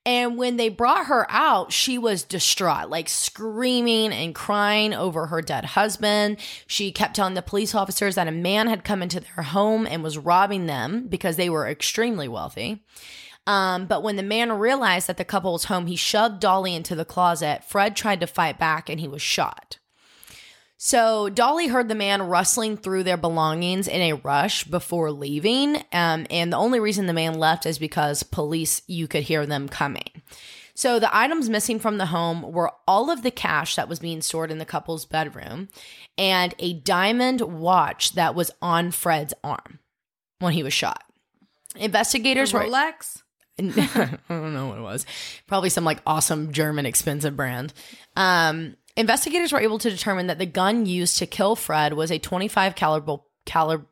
And when they brought her out, she was distraught, like screaming and crying over her dead husband. She kept telling the police officers that a man had come into their home and was robbing them because they were extremely wealthy. Um, but when the man realized that the couple was home, he shoved Dolly into the closet. Fred tried to fight back and he was shot. So Dolly heard the man rustling through their belongings in a rush before leaving. Um, and the only reason the man left is because police, you could hear them coming. So the items missing from the home were all of the cash that was being stored in the couple's bedroom and a diamond watch that was on Fred's arm when he was shot. Investigators were Rolex? I don't know what it was. Probably some like awesome German expensive brand. Um, investigators were able to determine that the gun used to kill Fred was a 25 caliber caliber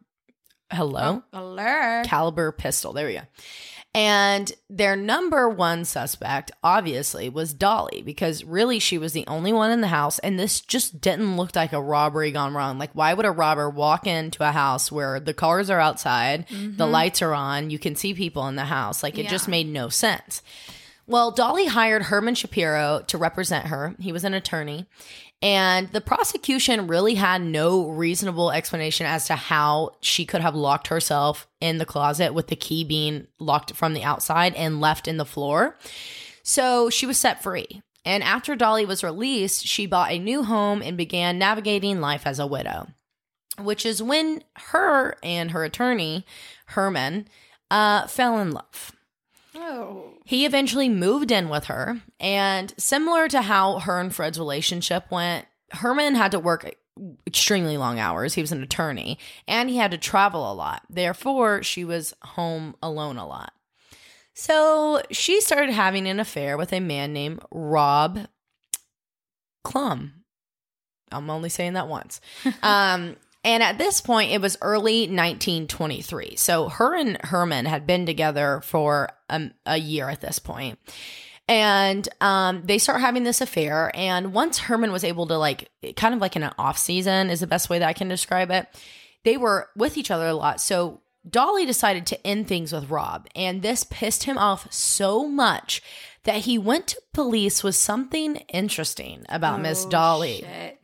hello Alert. caliber pistol. There we go. And their number one suspect, obviously, was Dolly, because really she was the only one in the house. And this just didn't look like a robbery gone wrong. Like, why would a robber walk into a house where the cars are outside, the mm-hmm. lights are on, you can see people in the house? Like, it just made no sense. Well, Dolly hired Herman Shapiro to represent her. He was an attorney. And the prosecution really had no reasonable explanation as to how she could have locked herself in the closet with the key being locked from the outside and left in the floor. So she was set free. And after Dolly was released, she bought a new home and began navigating life as a widow, which is when her and her attorney, Herman, uh, fell in love. Oh. He eventually moved in with her, and similar to how her and Fred's relationship went, Herman had to work extremely long hours. He was an attorney, and he had to travel a lot. Therefore, she was home alone a lot. So she started having an affair with a man named Rob Clum. I'm only saying that once. um, and at this point, it was early 1923. So her and Herman had been together for a, a year at this point. And um, they start having this affair. And once Herman was able to, like, kind of like in an off season, is the best way that I can describe it, they were with each other a lot. So Dolly decided to end things with Rob. And this pissed him off so much that he went to police with something interesting about Miss Dolly. Shit.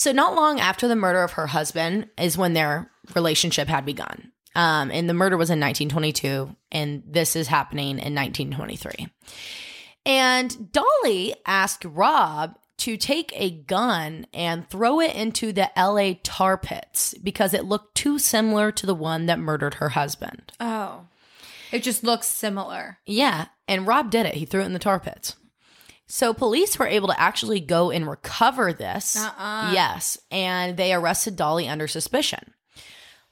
So not long after the murder of her husband is when their relationship had begun. Um, and the murder was in 1922, and this is happening in 1923. And Dolly asked Rob to take a gun and throw it into the LA tar pits because it looked too similar to the one that murdered her husband. Oh. It just looks similar. Yeah, and Rob did it. He threw it in the tar pits. So police were able to actually go and recover this. Uh-uh. Yes, and they arrested Dolly under suspicion.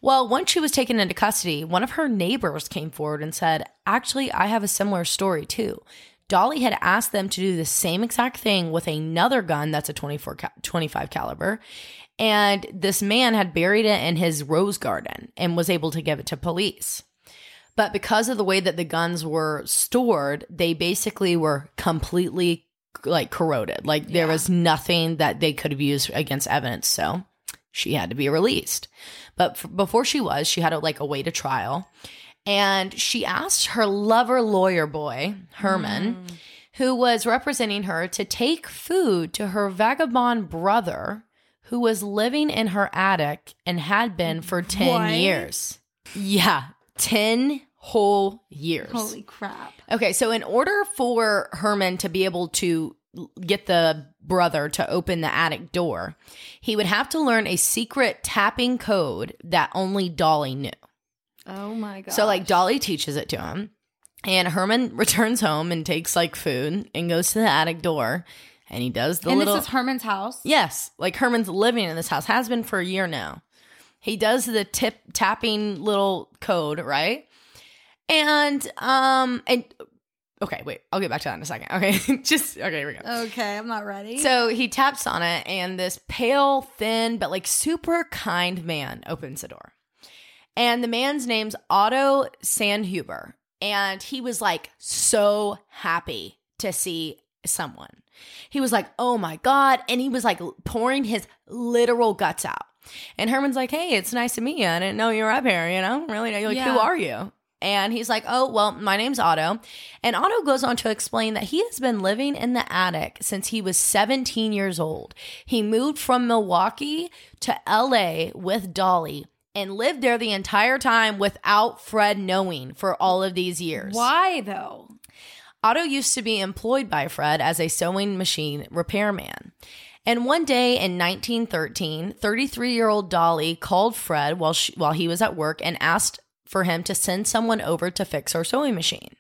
Well, once she was taken into custody, one of her neighbors came forward and said, Actually, I have a similar story too. Dolly had asked them to do the same exact thing with another gun that's a 24 ca- 25 caliber. And this man had buried it in his rose garden and was able to give it to police. But because of the way that the guns were stored, they basically were completely like corroded. Like there was nothing that they could have used against evidence. So she had to be released. But f- before she was, she had to like await a trial. And she asked her lover lawyer boy, Herman, hmm. who was representing her, to take food to her vagabond brother who was living in her attic and had been for 10 What? years. Yeah, 10 whole years. Holy crap. Okay, so in order for Herman to be able to get the brother to open the attic door, he would have to learn a secret tapping code that only Dolly knew. Oh my god. So like Dolly teaches it to him, and Herman returns home and takes like food and goes to the attic door, and he does the and little this is Herman's house? Yes, like Herman's living in this house, has been for a year now. He does the tip tapping little code, right? And um and okay, wait, I'll get back to that in a second. Okay, just okay, here we go. Okay, I'm not ready. So he taps on it, and this pale, thin, but like super kind man opens the door. And the man's name's Otto Sandhuber. And he was like so happy to see someone. He was like, oh my God. And he was like pouring his literal guts out. And Herman's like, hey, it's nice to meet you. I didn't know you were up here, you know? Really? Like, Yeah. who are you? And he's like, oh, well, my name's Otto. And Otto goes on to explain that he has been living in the attic since he was 17 years old. He moved from Milwaukee to LA with Dolly and lived there the entire time without Fred knowing for all of these years. Why though? Otto used to be employed by Fred as a sewing machine repairman. And one day in 1913, 33 year old Dolly called Fred while, she, while he was at work and asked for him to send someone over to fix her sewing machine.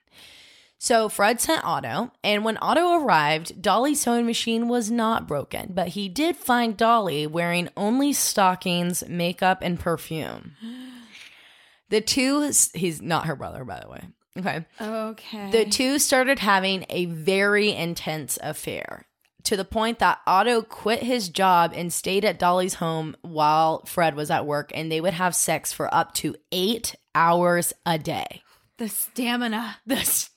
So Fred sent Otto, and when Otto arrived, Dolly's sewing machine was not broken, but he did find Dolly wearing only stockings, makeup, and perfume. The two, he's not her brother, by the way. Okay. Okay. The two started having a very intense affair to the point that Otto quit his job and stayed at Dolly's home while Fred was at work, and they would have sex for up to eight hours a day. the stamina. This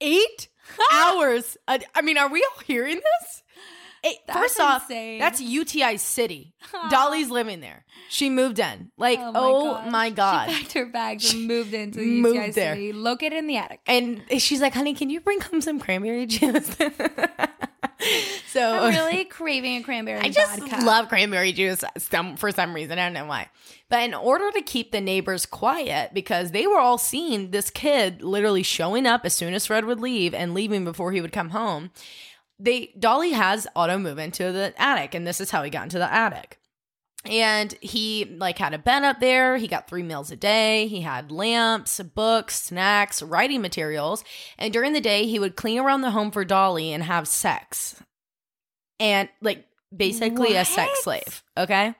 eight hours. A, I mean, are we all hearing this? That's first off, insane. that's UTI City. Dolly's living there. She moved in. Like, oh my, oh gosh. god. She packed her bags and moved into moved UTI there. City, located in the attic. And she's like, honey, can you bring home some cranberry juice? so I'm really craving a cranberry I just vodka. love cranberry juice some, for some reason. I don't know why. But in order to keep the neighbors quiet, because they were all seeing this kid literally showing up as soon as Fred would leave and leaving before he would come home, they Dolly has Otto move into the attic, and this is how he got into the attic. And he like had a bed up there. He got three meals a day. He had lamps, books, snacks, writing materials. And during the day, he would clean around the home for Dolly and have sex. And like basically a sex slave. Okay.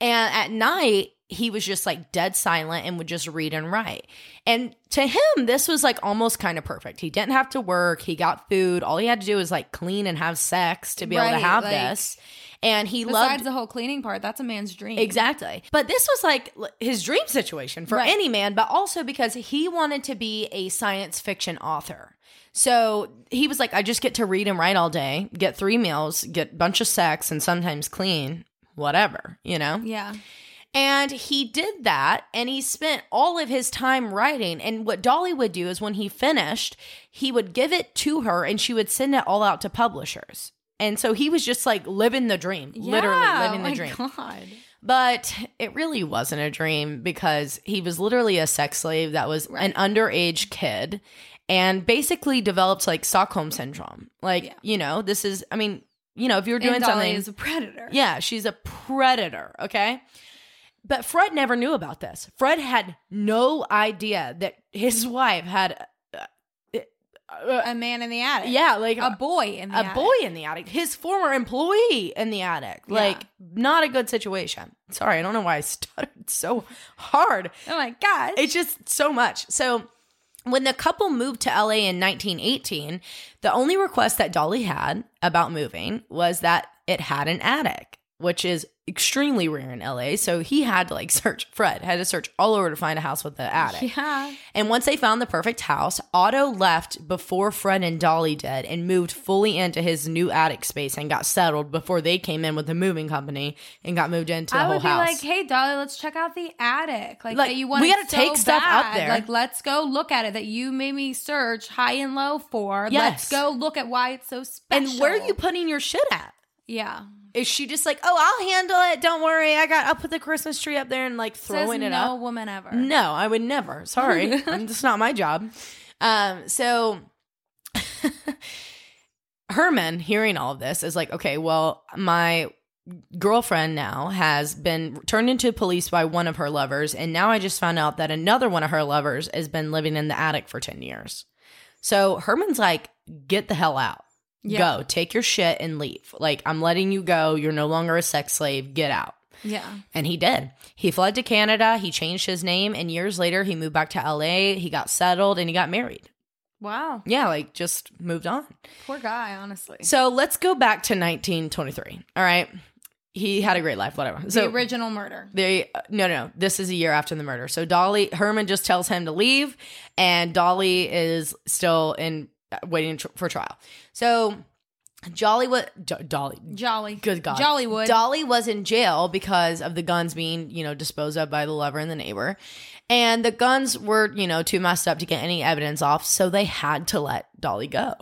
And at night, he was just like dead silent and would just read and write. And to him, this was like almost kind of perfect. He didn't have to work. He got food. All he had to do was like clean and have sex to be able to have like- this. And he Besides loved the whole cleaning part, that's a man's dream. Exactly. But this was like his dream situation for Right. any man, but also because he wanted to be a science fiction author. So he was like, I just get to read and write all day, get three meals, get a bunch of sex, and sometimes clean, whatever, you know? Yeah. And he did that and he spent all of his time writing. And what Dolly would do is when he finished, he would give it to her and she would send it all out to publishers. And so he was just like living the dream, literally oh living oh the my dream. God. But it really wasn't a dream because he was literally a sex slave that was an underage kid and basically developed like Stockholm syndrome. Like, you know, this is, I mean, you know, if you were doing and Dolly something. is a predator. Yeah, she's a predator, okay? But Fred never knew about this. Fred had no idea that his wife had, uh, uh, A man in the attic. yeah, like A boy in the a attic. boy in the attic, his former employee in the attic. Like, not a good situation. Sorry, I don't know why I stuttered so hard. Oh my God. It's just so much. So when the couple moved to LA in 1918, the only request that Dolly had about moving was that it had an attic, which is extremely rare in LA. So he had to like search, Fred had to search all over to find a house with an attic. yeah. And once they found the perfect house, Otto left before Fred and Dolly did and moved fully into his new attic space and got settled before they came in with the moving company and got moved into the I whole would be house. like, "Hey, Dolly, let's check out the attic. Like, Like, that you want we gotta take stuff out there. Like, let's go look at it. That you made me search high and low for. Yes. Let's go look at why it's so special. and where are you putting your shit at? Yeah. Is she just like, oh, I'll handle it. Don't worry. I got. I'll put the Christmas tree up there and like throwing Says it no up. No woman ever. No, I would never. Sorry, it's not my job. Um, so Herman, hearing all of this, is like, okay, well, my girlfriend now has been turned into police by one of her lovers, and now I just found out that another one of her lovers has been living in the attic for ten years. So Herman's like, get the hell out. Yeah. Go, take your shit and leave. Like, I'm letting you go. You're no longer a sex slave. Get out. Yeah. And he did. He fled to Canada. He changed his name. And years later, he moved back to LA. He got settled and he got married. Wow. Yeah, like just moved on. Poor guy, honestly. So let's go back to 1923. All right. He had a great life, whatever. the original murder. they, no, uh, no, no. This is a year after the murder. So Dolly, Herman just tells him to leave, and Dolly is still in Uh, waiting tr- for trial. So Jolly was Dolly. Jolly. Good God. Jollywood. Dolly was in jail because of the guns being, you know, disposed of by the lover and the neighbor. And the guns were, you know, too messed up to get any evidence off. So they had to let Dolly go.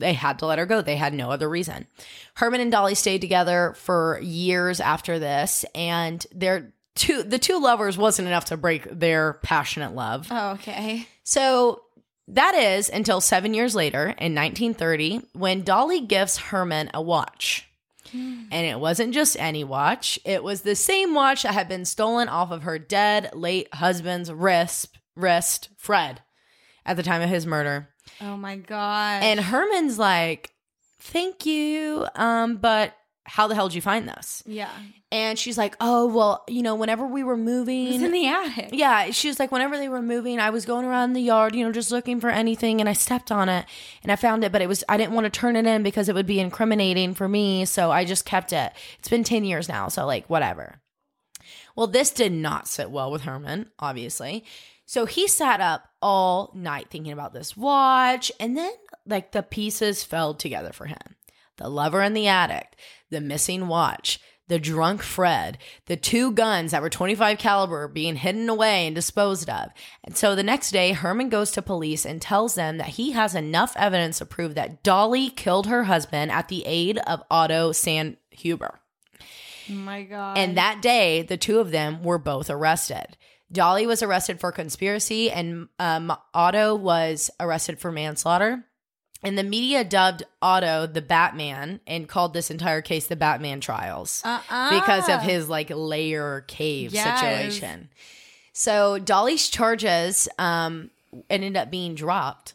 They had to let her go. They had no other reason. Herman and Dolly stayed together for years after this. And their two, the two lovers wasn't enough to break their passionate love. oh, okay. So that is until seven years later in 1930 when Dolly gives Herman a watch. And it wasn't just any watch, it was the same watch that had been stolen off of her dead late husband's wrist, wrist Fred, at the time of his murder. Oh my god. And Herman's like, Thank you. Um, but how the hell did you find this? yeah, And she's like, Oh, well, you know, whenever we were moving, in the attic. yeah, she was like, whenever they were moving, I was going around the yard, you know, just looking for anything, and I stepped on it, and I found it, but it was I didn't want to turn it in because it would be incriminating for me, so I just kept it. It's been ten years now, so like whatever. Well, this did not sit well with Herman, obviously. So he sat up all night thinking about this watch, and then like the pieces fell together for him. The lover in the attic, the missing watch, the drunk Fred, the two guns that were 25 caliber being hidden away and disposed of. And so the next day, Herman goes to police and tells them that he has enough evidence to prove that Dolly killed her husband at the aid of Otto Sandhuber. Oh my god. And that day, the two of them were both arrested. Dolly was arrested for conspiracy, and um, Otto was arrested for manslaughter. And the media dubbed Otto the Batman and called this entire case the Batman trials Uh-uh. because of his like layer cave Yes. situation. So Dolly's charges um, ended up being dropped.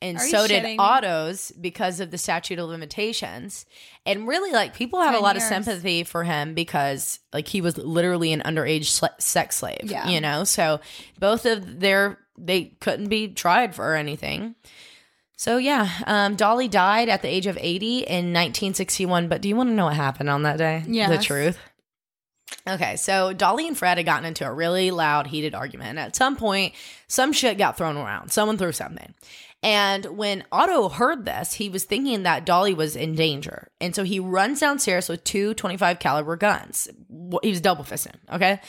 And Are so did me? Otto's because of the statute of limitations. And really, like, people have a lot years. of sympathy for him because, like, he was literally an underage sl- sex slave, Yeah. you know? So both of their, they couldn't be tried for anything. So yeah, um, Dolly died at the age of 80 in 1961. But do you want to know what happened on that day? Yeah, the truth. Okay, so Dolly and Fred had gotten into a really loud, heated argument. And at some point, some shit got thrown around. Someone threw something. And when Otto heard this, he was thinking that Dolly was in danger. And so he runs downstairs with two 25 caliber guns. He was double fisting, okay?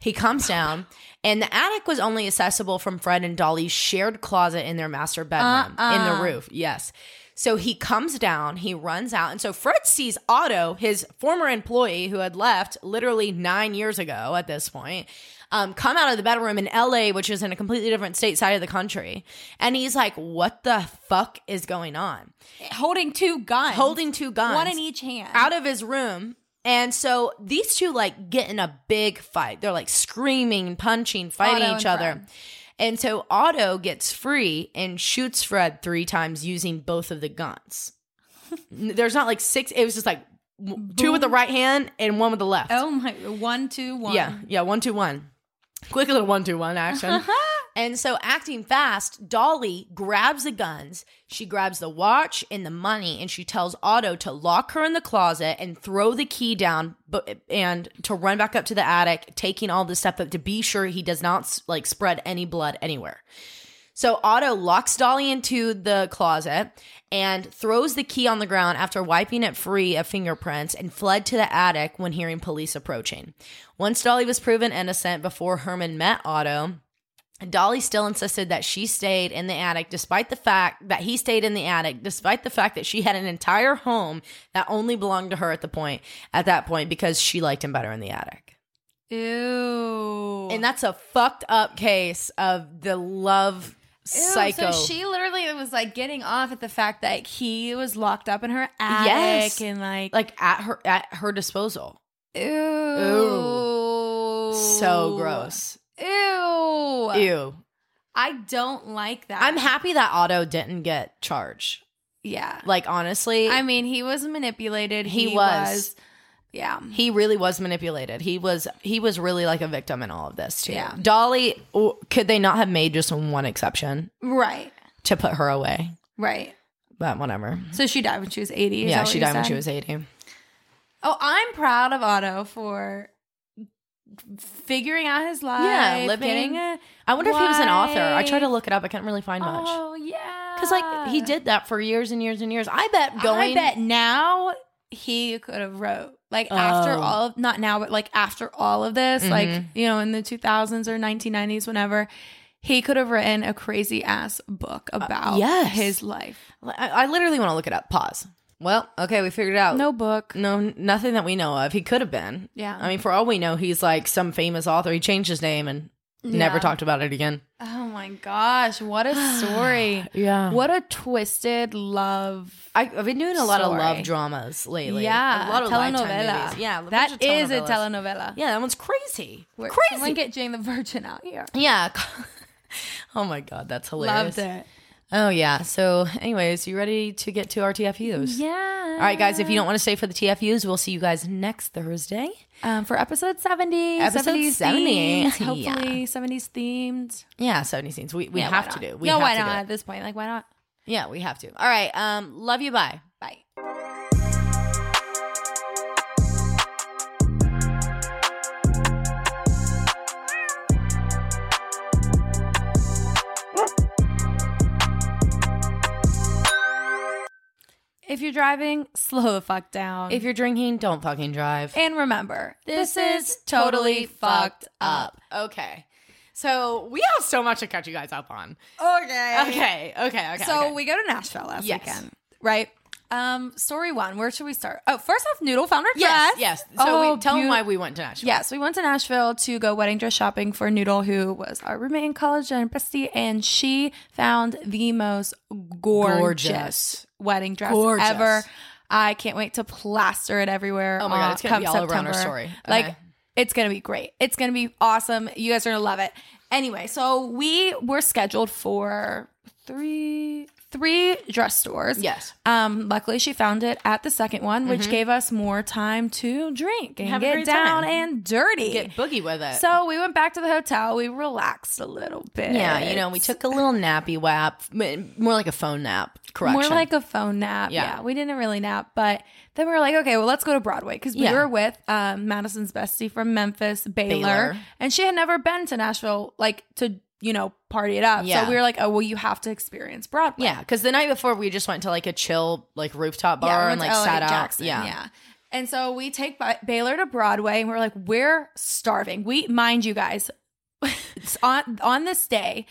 He comes down, and the attic was only accessible from Fred and Dolly's shared closet in their master bedroom in the roof. Yes. So he comes down, he runs out. And so Fred sees Otto, his former employee who had left literally nine years ago at this point, um, come out of the bedroom in LA, which is in a completely different state side of the country. And he's like, What the fuck is going on? holding two guns. Holding two guns. one in each hand. Out of his room. And so these two like get in a big fight. They're like screaming, punching, fighting Otto each and other. Fred. And so Otto gets free and shoots Fred three times using both of the guns. There's not like six, it was just like w- two with the right hand and one with the left. oh my one, two, one. Yeah, yeah, one, two, one. Quick little one, two, one action. Uh-huh. And so, acting fast, Dolly grabs the guns. She grabs the watch and the money, and she tells Otto to lock her in the closet and throw the key down, and to run back up to the attic, taking all this stuff up to be sure he does not like spread any blood anywhere. So Otto locks Dolly into the closet and throws the key on the ground after wiping it free of fingerprints and fled to the attic when hearing police approaching. Once Dolly was proven innocent before Herman met Otto, Dolly still insisted that she stayed in the attic despite the fact that he stayed in the attic despite the fact that she had an entire home that only belonged to her at the point at that point because she liked him better in the attic. Ew. And that's a fucked up case of the love Ew, psycho. So she literally was like getting off at the fact that he was locked up in her attic Yes. and like, like at her at her disposal. ew. So gross. Ew. Ew. I don't like that. I'm happy that Otto didn't get charged. Yeah. Like honestly, I mean, he was manipulated. He He, was. was. Yeah. he really was manipulated. He was he was really like a victim in all of this too. Yeah. Dolly, could they not have made just one exception Right. to put her away? Right. But whatever. So she died when she was 80. yeah, she died when she was 80. Oh, I'm proud of Otto for figuring out his life. Yeah, living- getting a I wonder if he was an author. I tried to look it up. I couldn't really find much. Oh yeah, Cuz like he did that for years and years and years. I bet going I bet now he could have wrote like after Oh. all of not now but like after all of this like Mhm. you know in the 2000s or 1990s whenever he could have written a crazy ass book about Uh, yes. his life. I, I literally want to look it up. Pause. Well, okay, we figured it out. No book. No, nothing that we know of. He could have been. Yeah. I mean, for all we know, he's like some famous author. He changed his name and never Yeah. talked about it again. Oh my gosh, what a story. Yeah. What a twisted love. I, I've been doing a lot of love dramas lately. Yeah, a lot of Lifetime telenovela. movies. Yeah, a bunch that of is a telenovelas. telenovela. Yeah, that one's crazy. We're- crazy. Someone get Jane the Virgin out here. yeah. oh my god, that's hilarious. Loved it. Oh yeah. So, anyways, you ready to get to our TFUs? Yeah. All right, guys. If you don't want to stay for the TFUs, we'll see you guys next Thursday. Um, for episode 70. Episode 70s 70, themed. Hopefully 70s themed. Yeah, seventy scenes. We we Yeah, have to do. We yeah, have why not at this point? Like, why not? Yeah, we have to. All right. Um, love you. Bye. If you're driving, slow the fuck down. If you're drinking, don't fucking drive. and remember, this, is totally fucked up. Okay. So we have so much to catch you guys up on. Okay. Okay. Okay. Okay. So okay. we go to Nashville last Yes. weekend, right? Um, story one. Where should we start? Oh, first off, Noodle found her Yes. dress. Yes. So Oh, we, tell them why we went to Nashville. Yes, we went to Nashville to go wedding dress shopping for Noodle, who was our roommate in college and bestie, and she found the most gorgeous, Gorgeous. Wedding dress Gorgeous. ever. I can't wait to plaster it everywhere. Oh my God, it's gonna be all over on our September. story. Like, it's gonna be great. It's gonna be awesome. You guys are gonna love it. Anyway, so we were scheduled for three three dress stores. Yes. Um, luckily she found it at the second one, which gave us more time to drink and Mm-hmm. Have get down time. and dirty. Get boogie with it. so we went back to the hotel. We relaxed a little bit. yeah, you know, we took a little nappy wap, more like a phone nap. Correction. more like a phone nap. Yeah. Yeah. we didn't really nap, but then we were like, okay, well, let's go to Broadway because we Yeah. were with um, Madison's bestie from Memphis, Baylor, Baylor. and she had never been to Nashville, like to you know party it up. Yeah. So we were like, oh, well, you have to experience Broadway. yeah, because the night before we just went to like a chill like rooftop bar Yeah, we and like sat out. Yeah. yeah. And so we take Ba- Baylor to Broadway, and we're like, we're starving. We mind you guys, it's on on this day.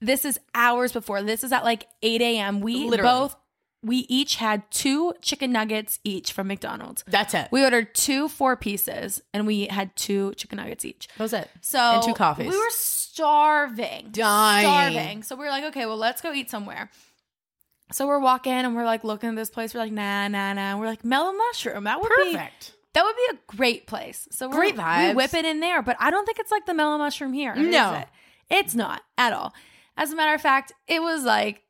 This is hours before. This is at like eight a.m. We Literally. both we each had two chicken nuggets each from McDonald's. That's it. We ordered two four pieces, and we had two chicken nuggets each. that was it. So And two coffees. We were starving, Dying. starving. So we were like, okay, well, let's go eat somewhere. So we're walking and we're like looking at this place. We're like, nah, nah, nah. We're like, mellow mushroom. That would be Perfect. that would be a great place. So we're, Great We whip it in there, but I don't think it's like the mellow mushroom here. No. it? it's not at all. As a matter of fact, it was like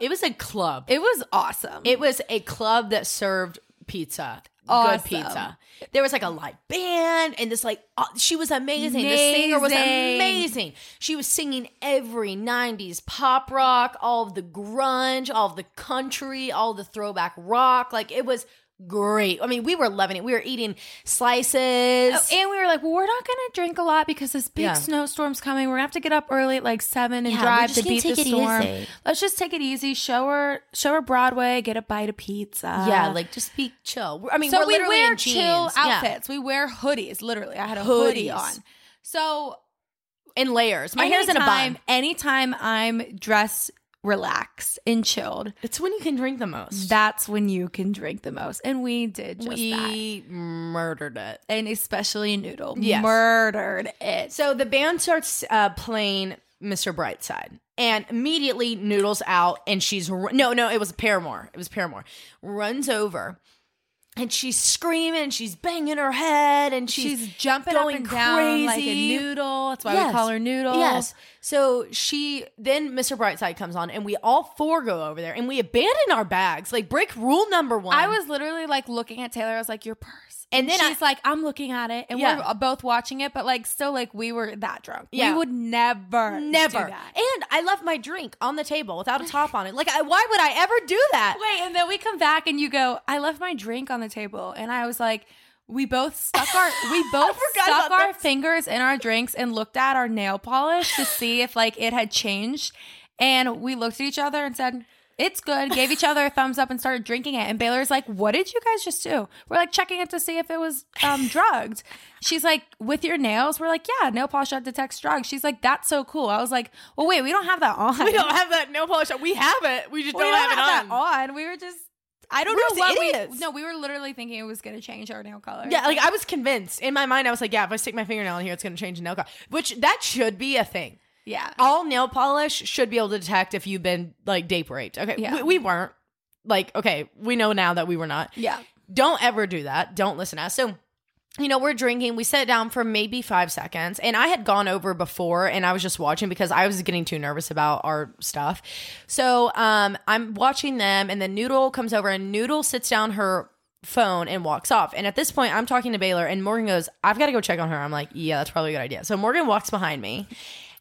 It was a club. it was awesome. It was a club that served pizza. Awesome. Good pizza. There was like a live band and this like she was amazing. The singer was Amazing. amazing. She was singing every 90s pop rock, all of the grunge, all of the country, all the throwback rock. Like it was great. I mean, we were loving it. We were eating slices. Oh, and we were like, well, we're not gonna drink a lot because this big Yeah. snowstorm's coming. We're gonna have to get up early at like seven and Yeah, drive to beat the storm. easy. Let's just take it easy. Show her, show her Broadway. Get a bite of pizza. yeah, like just be chill. I mean, so we're we wear in jeans. chill Yeah. outfits. We wear hoodies. Literally, I had a hoodie on. So in layers. My hair's in a bun. Anytime I'm dressed, relaxed, and chilled, It's when you can drink the most. that's when you can drink the most. And we did just that. we murdered it. And especially Noodle Yes. murdered it. So the band starts uh, playing Mr. Brightside, and immediately Noodles out, and she's no, no, it was Paramore. It was Paramore. Runs over, and she's screaming, she's banging her head, and she's, She's jumping going up and down like a noodle. That's why we call her Noodle. Yes. So she then Mr. Brightside comes on, and we all four go over there, and we abandon our bags. Like break rule number one. I was literally like looking at Taylar. I was like, "Your purse." And then she's I- like, "I'm looking at it," and Yeah. we're both watching it, but like still, like we were that drunk. Yeah. We would never, never. do that. And I left my drink on the table without a top on it. Like, I, why would I ever do that? Wait, and then we come back and you go, I left my drink on the table. And I was like, we both stuck our we both stuck our fingers in our drinks and looked at our nail polish to see if like it had changed. And we looked at each other and said, It's good. Gave each other a thumbs up and started drinking it. And Baylor's like, What did you guys just do? We're like checking it to see if it was um drugged. She's like, With your nails? We're like, Yeah, nail polish that detects drugs. She's like, That's so cool. I was like, Well, wait, we don't have that on. We don't have that nail polish. on. We have it. We just We don't, have, it that on. on. We were just. I don't know what we. No, we were literally thinking it was going to change our nail color. Yeah, like I was convinced in my mind. I was like, yeah, if I stick my fingernail in here, it's going to change the nail color. Which that should be a thing. yeah. All nail polish should be able to detect if you've been like date raped. Okay, Yeah. we, we weren't. Like, okay, we know now that we were not. Yeah. Don't ever do that. Don't listen to us. So, you know, we're drinking. We sat down for maybe five seconds. And I had gone over before and I was just watching because I was getting too nervous about our stuff. So um, I'm watching them. And then Noodle comes over and Noodle sits down her phone and walks off. And at this point, I'm talking to Baylor and Morgan goes, I've got to go check on her. I'm like, yeah, that's probably a good idea. So Morgan walks behind me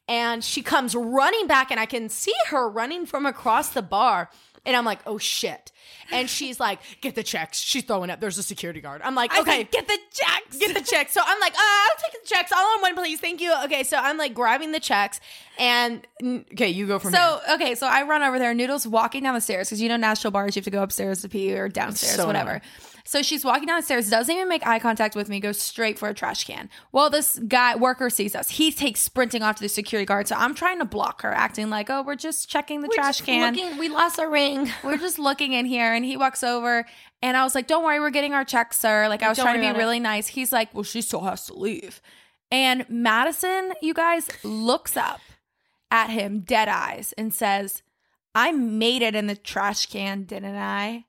and she comes running back and I can see her running from across the bar. And I'm like, oh shit. And she's like, get the checks. She's throwing up. There's a security guard. I'm like, I okay, said, get the checks. get the checks. So I'm like, uh, I'll take the checks all in one, please. Thank you. Okay, so I'm like grabbing the checks, and okay, you go from So here. okay, so I run over there. Noodles walking down the stairs because you know Nashville bars you have to go upstairs to pee or downstairs, So whatever. annoying. So she's walking down the stairs, doesn't even make eye contact with me, goes straight for a trash can. Well, this guy worker sees us. He takes sprinting off to the security guard. So I'm trying to block her, acting like, oh, we're just checking the trash can. we lost our ring. we're just looking in here and he walks over and I was like, Don't worry, we're getting our check, sir. Like I was Don't trying to be about it. really nice. He's like, Well, she still has to leave. And Madison, you guys, looks up at him, dead eyes, and says, I made it in the trash can, didn't I?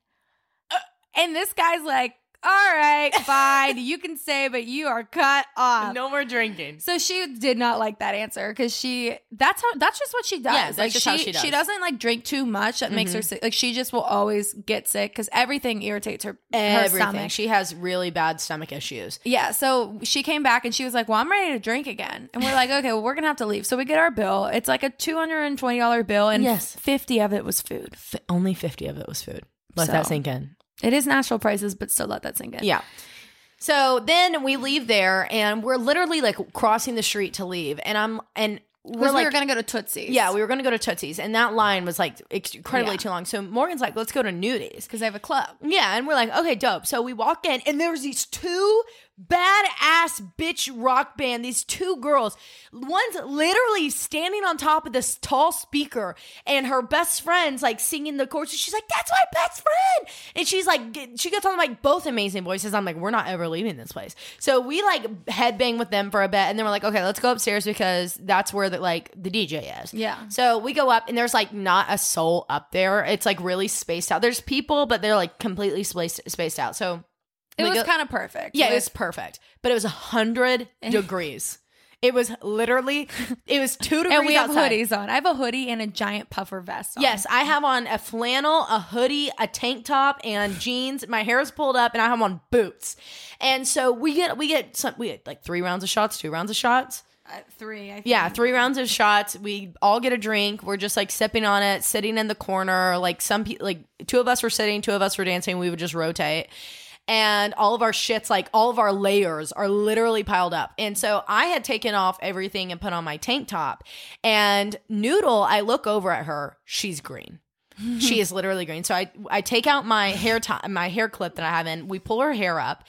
Uh, And this guy's like, All right, fine. you can say, but you are cut off. No more drinking. So she did not like that answer because she that's how that's just what she does. Yeah, that's like just she how she does. Mm-hmm. doesn't like drink too much that makes her sick. Like she just will always get sick because everything irritates her, her stomach. She has really bad stomach issues. yeah, so she came back and she was like, "Well, I'm ready to drink again." And we're like, "Okay, well, we're gonna have to leave." So we get our bill. It's like a two hundred and twenty dollar bill, and Yes. fifty of it was food. F- only 50 of it was food. Let So- that sink in. It is natural prices, but still let that sink in. Yeah. So then we leave there and we're literally like crossing the street to leave. And I'm, and we're like, we were gonna go to Tootsie's. yeah, we were going to go to Tootsie's. And that line was like incredibly Yeah. too long. So Morgan's like, let's go to Nudies. because they have a club. Yeah. And we're like, okay, dope. So we walk in and there's these two badass bitch rock band, these two girls. One's literally standing on top of this tall speaker and her best friend's like singing the chorus. She's like, that's my best friend. And she's like, she gets on like both amazing voices. I'm like, we're not ever leaving this place. So we like headbang with them for a bit. And then we're like, okay, let's go upstairs because that's where the like the DJ is. Yeah. So we go up and there's like not a soul up there. It's like really spaced out. There's people, but they're like completely spaced spaced out. So It we was kind of perfect. yeah, it was perfect. But it was a hundred degrees. It was literally it was two degrees and we have outside. hoodies on. I have a hoodie and a giant puffer vest. On. Yes, I have on a flannel, a hoodie, a tank top, and jeans. My hair is pulled up, and I have on boots. And so we get we get some we get like three rounds of shots, two rounds of shots. Uh, three. I think. Yeah, three rounds of shots. We all get a drink. We're just like sipping on it, sitting in the corner. Like some people, like two of us were sitting, two of us were dancing. We would just rotate. And all of our shits, like all of our layers, are literally piled up. And so I had taken off everything and put on my tank top. And Noodle, I look over at her. She's green. she is literally green. So I I take out my hair tie, my hair clip that I have in. We pull her hair up,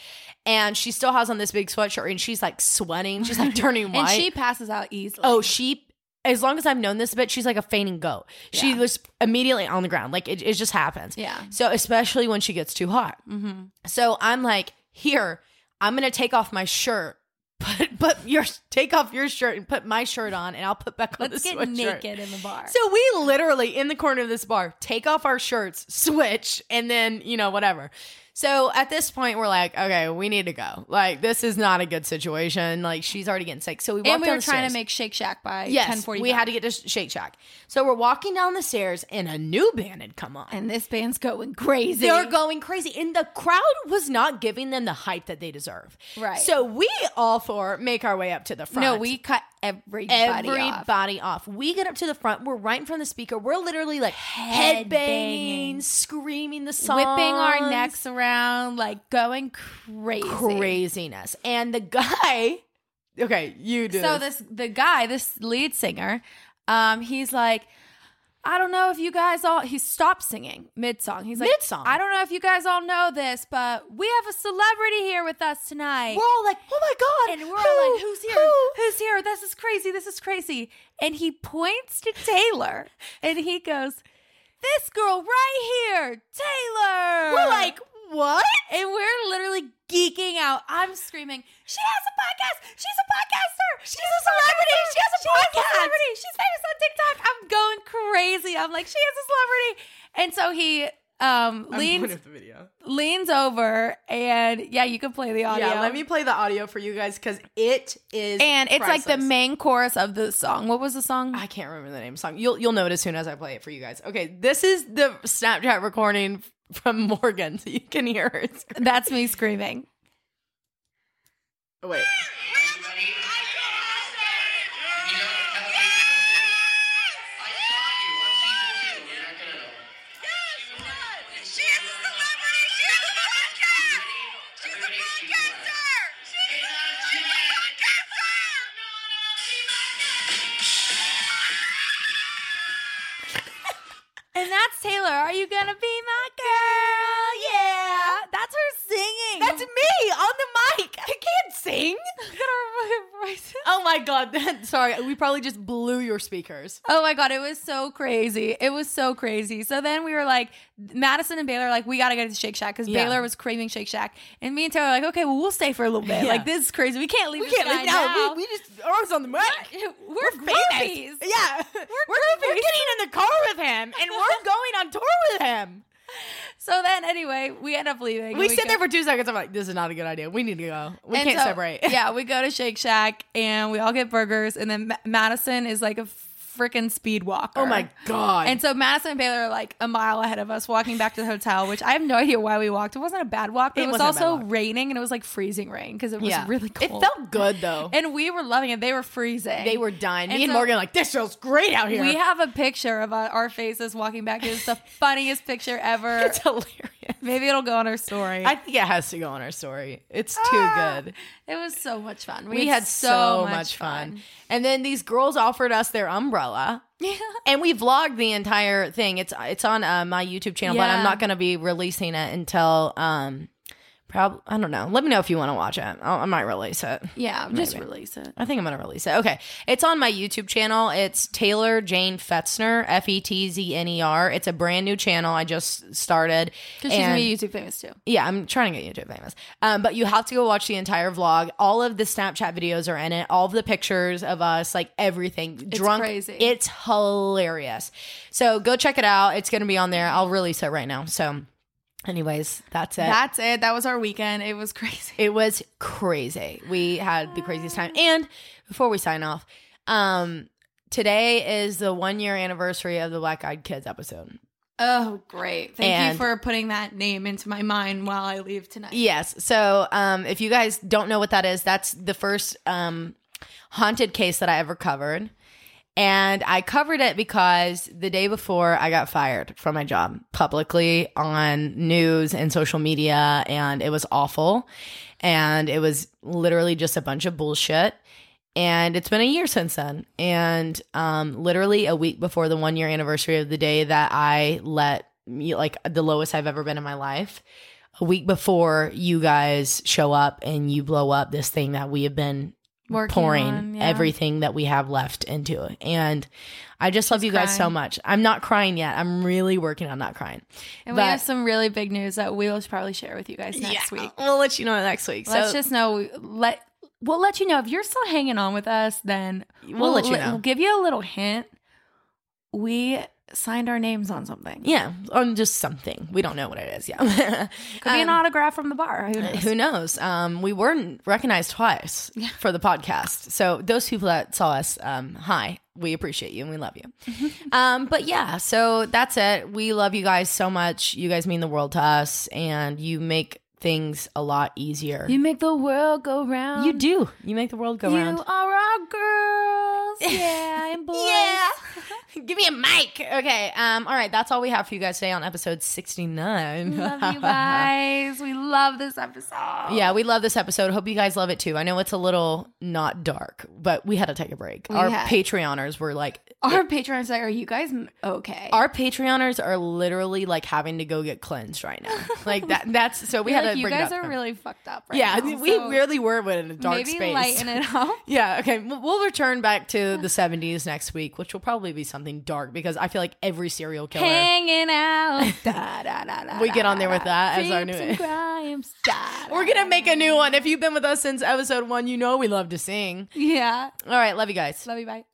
and she still has on this big sweatshirt, and she's like sweating. She's like turning white. and she passes out easily. Oh, she. As long as I've known this bit, she's like a fainting goat. She Yeah. was immediately on the ground. Like it, it just happens. Yeah. So especially when she gets too hot. Mm-hmm. So I'm like, here, I'm gonna take off my shirt. Put put your take off your shirt and put my shirt on, and I'll put back on Let's the get sweatshirt. naked in the bar. So we literally in the corner of this bar take off our shirts, switch, and then you know whatever. So at this point, we're like, okay, we need to go. Like this is not a good situation. Like she's already getting sick. So we and we were trying to make Shake Shack by Yes, ten forty. we had to get to Shake Shack. So we're walking down the stairs, and a new band had come on. and this band's going crazy. They're going crazy, and the crowd was not giving them the hype that they deserve. Right. So we all four make our way up to the front. no, we cut everybody, off. everybody off. We get up to the front. We're right in front of the speaker. We're literally like Head headbanging, banging. screaming the song, whipping our necks around, like going crazy. craziness. And the guy, okay, you do. So this the guy, this lead singer, um, he's like, I don't know if you guys all. He stopped singing mid song. He's like, Mid-song? I don't know if you guys all know this, but we have a celebrity here with us tonight. we're all like, oh my god, and we're all like, who's here? Who? Who's here? This is crazy. This is crazy. And he points to Taylar and he goes, This girl right here, Taylar. We're like, what? and we're literally geeking out. I'm screaming, She has a podcast. She's a podcaster. She's, a celebrity. She has a podcast. celebrity. She's famous on TikTok. I'm going crazy. I'm like, She is a celebrity. And so he um leans the video. leans over and yeah, you can play the audio. Yeah, let me play the audio for you guys because it is, And it's like the main chorus of the song. What was the song? I can't remember the name of the song. You'll you'll know it as soon as I play it for you guys. Okay, this is the Snapchat recording from Morgan so you can hear her. Scream. That's me screaming. Oh, wait. And that's Taylar. Are you going to be my Oh my god. Sorry, we probably just blew your speakers. Oh my god, it was so crazy. It was so crazy. So then we were like, Madison and Baylor, were like, we gotta get to Shake Shack because Yeah. Baylor was craving Shake Shack, and me and Taylar were like, okay, well we'll stay for a little bit. Yeah. Like this is crazy. We can't leave. We can't leave now. now. We, we just ours on the mic. We're, groupies. Yeah, we're, we're, getting in the car with him, and we're going on tour with him. So then, anyway, we end up leaving. We and sit go- there for two seconds. I'm like, this is not a good idea. We need to go. We And can't so- separate. yeah, we go to Shake Shack and we all get burgers, and then Ma- Madison is like a freaking speed walker. Oh my god. And so Madison and Baylor are like a mile ahead of us walking back to the hotel, which I have no idea why we walked. It wasn't a bad walk, but it, It was wasn't a bad also raining and it was like freezing rain because it was yeah, really cold. It felt good though. and we were loving it. They were freezing. they were dying. Me And so- Morgan are like, this feels great out here. We have a picture of uh, our faces walking back. It's the funniest picture ever. it's hilarious. Maybe it'll go on our story. I think it has to go on our story. It's too Ah, good. it was so much fun. We, had so, much fun. And then these girls offered us their umbrella. Yeah. And we vlogged the entire thing. It's it's on uh, my YouTube channel, but I'm not going to be releasing it until um probably I don't know. Let me know if you want to watch it. I'll, I might release it. Yeah, just Maybe. release it. I think I'm gonna release it. Okay, it's on my YouTube channel. It's Taylar Jane Fetzner, F E T Z N E R. It's a brand new channel I just started. Because she's gonna be YouTube famous too. yeah, I'm trying to get YouTube famous. Um, but you have to go watch the entire vlog. All of the Snapchat videos are in it. All of the pictures of us, like everything. Drunk. crazy. It's hilarious. So go check it out. It's gonna be on there. I'll release it right now. So, anyways, that's it. That's it. That was our weekend. It was crazy. It was crazy. We had the craziest time. And before we sign off, um, today is the one year anniversary of the Black Eyed Kids episode. Oh, great. Thank And- you for putting that name into my mind while I leave tonight. Yes. So, um, if you guys don't know what that is, that's the first um, haunted case that I ever covered. And I covered it because the day before I got fired from my job publicly on news and social media, and it was awful. And it was literally just a bunch of bullshit. And it's been a year since then. And um, literally a week before the one year anniversary of the day that I let like the lowest I've ever been in my life, a week before you guys show up and you blow up this thing that we have been Working pouring on, yeah. everything that we have left into it. And I just love you guys so much. I'm not crying yet. I'm really working on not crying. And we have some really big news that we will probably share with you guys next Yeah, week. We'll let you know next week. Let's so just know let we'll let you know if you're still hanging on with us. Then We'll let you know. We'll give you a little hint. We signed our names on something. yeah, on just something. We don't know what it is. Yeah. Could be an autograph from the bar. Who knows? Who knows? Um, we weren't recognized twice for the podcast. So those people that saw us, um, hi, we appreciate you and we love you. um, but yeah, so that's it. We love you guys so much. You guys mean the world to us, and you make things a lot easier. You make the world go round. You do. You make the world go You round. are our girls. Yeah, and boys. Yeah. Give me a mic. Okay. Um, all right. That's all we have for you guys today on episode 69. Love you guys. We love this episode. Yeah, we love this episode. Hope you guys love it too. I know it's a little not dark, but we had to take a break. Our had- Patreoners were like, Our patrons like, are you guys okay? our Patreoners are literally like having to go get cleansed right now. Like that. That's so we You're had like, to you it guys are really fucked up right yeah, now. we so really were in a dark maybe space. lighten it up. Yeah, okay. We'll return back to the 70s next week, which will probably be something dark because I feel like every serial killer. Hanging out. Da, da, da, We get on there with that as our new- crimes. We're going to make a new one. If you've been with us since episode one, you know we love to sing. Yeah. All right. Love you guys. Love you. Bye.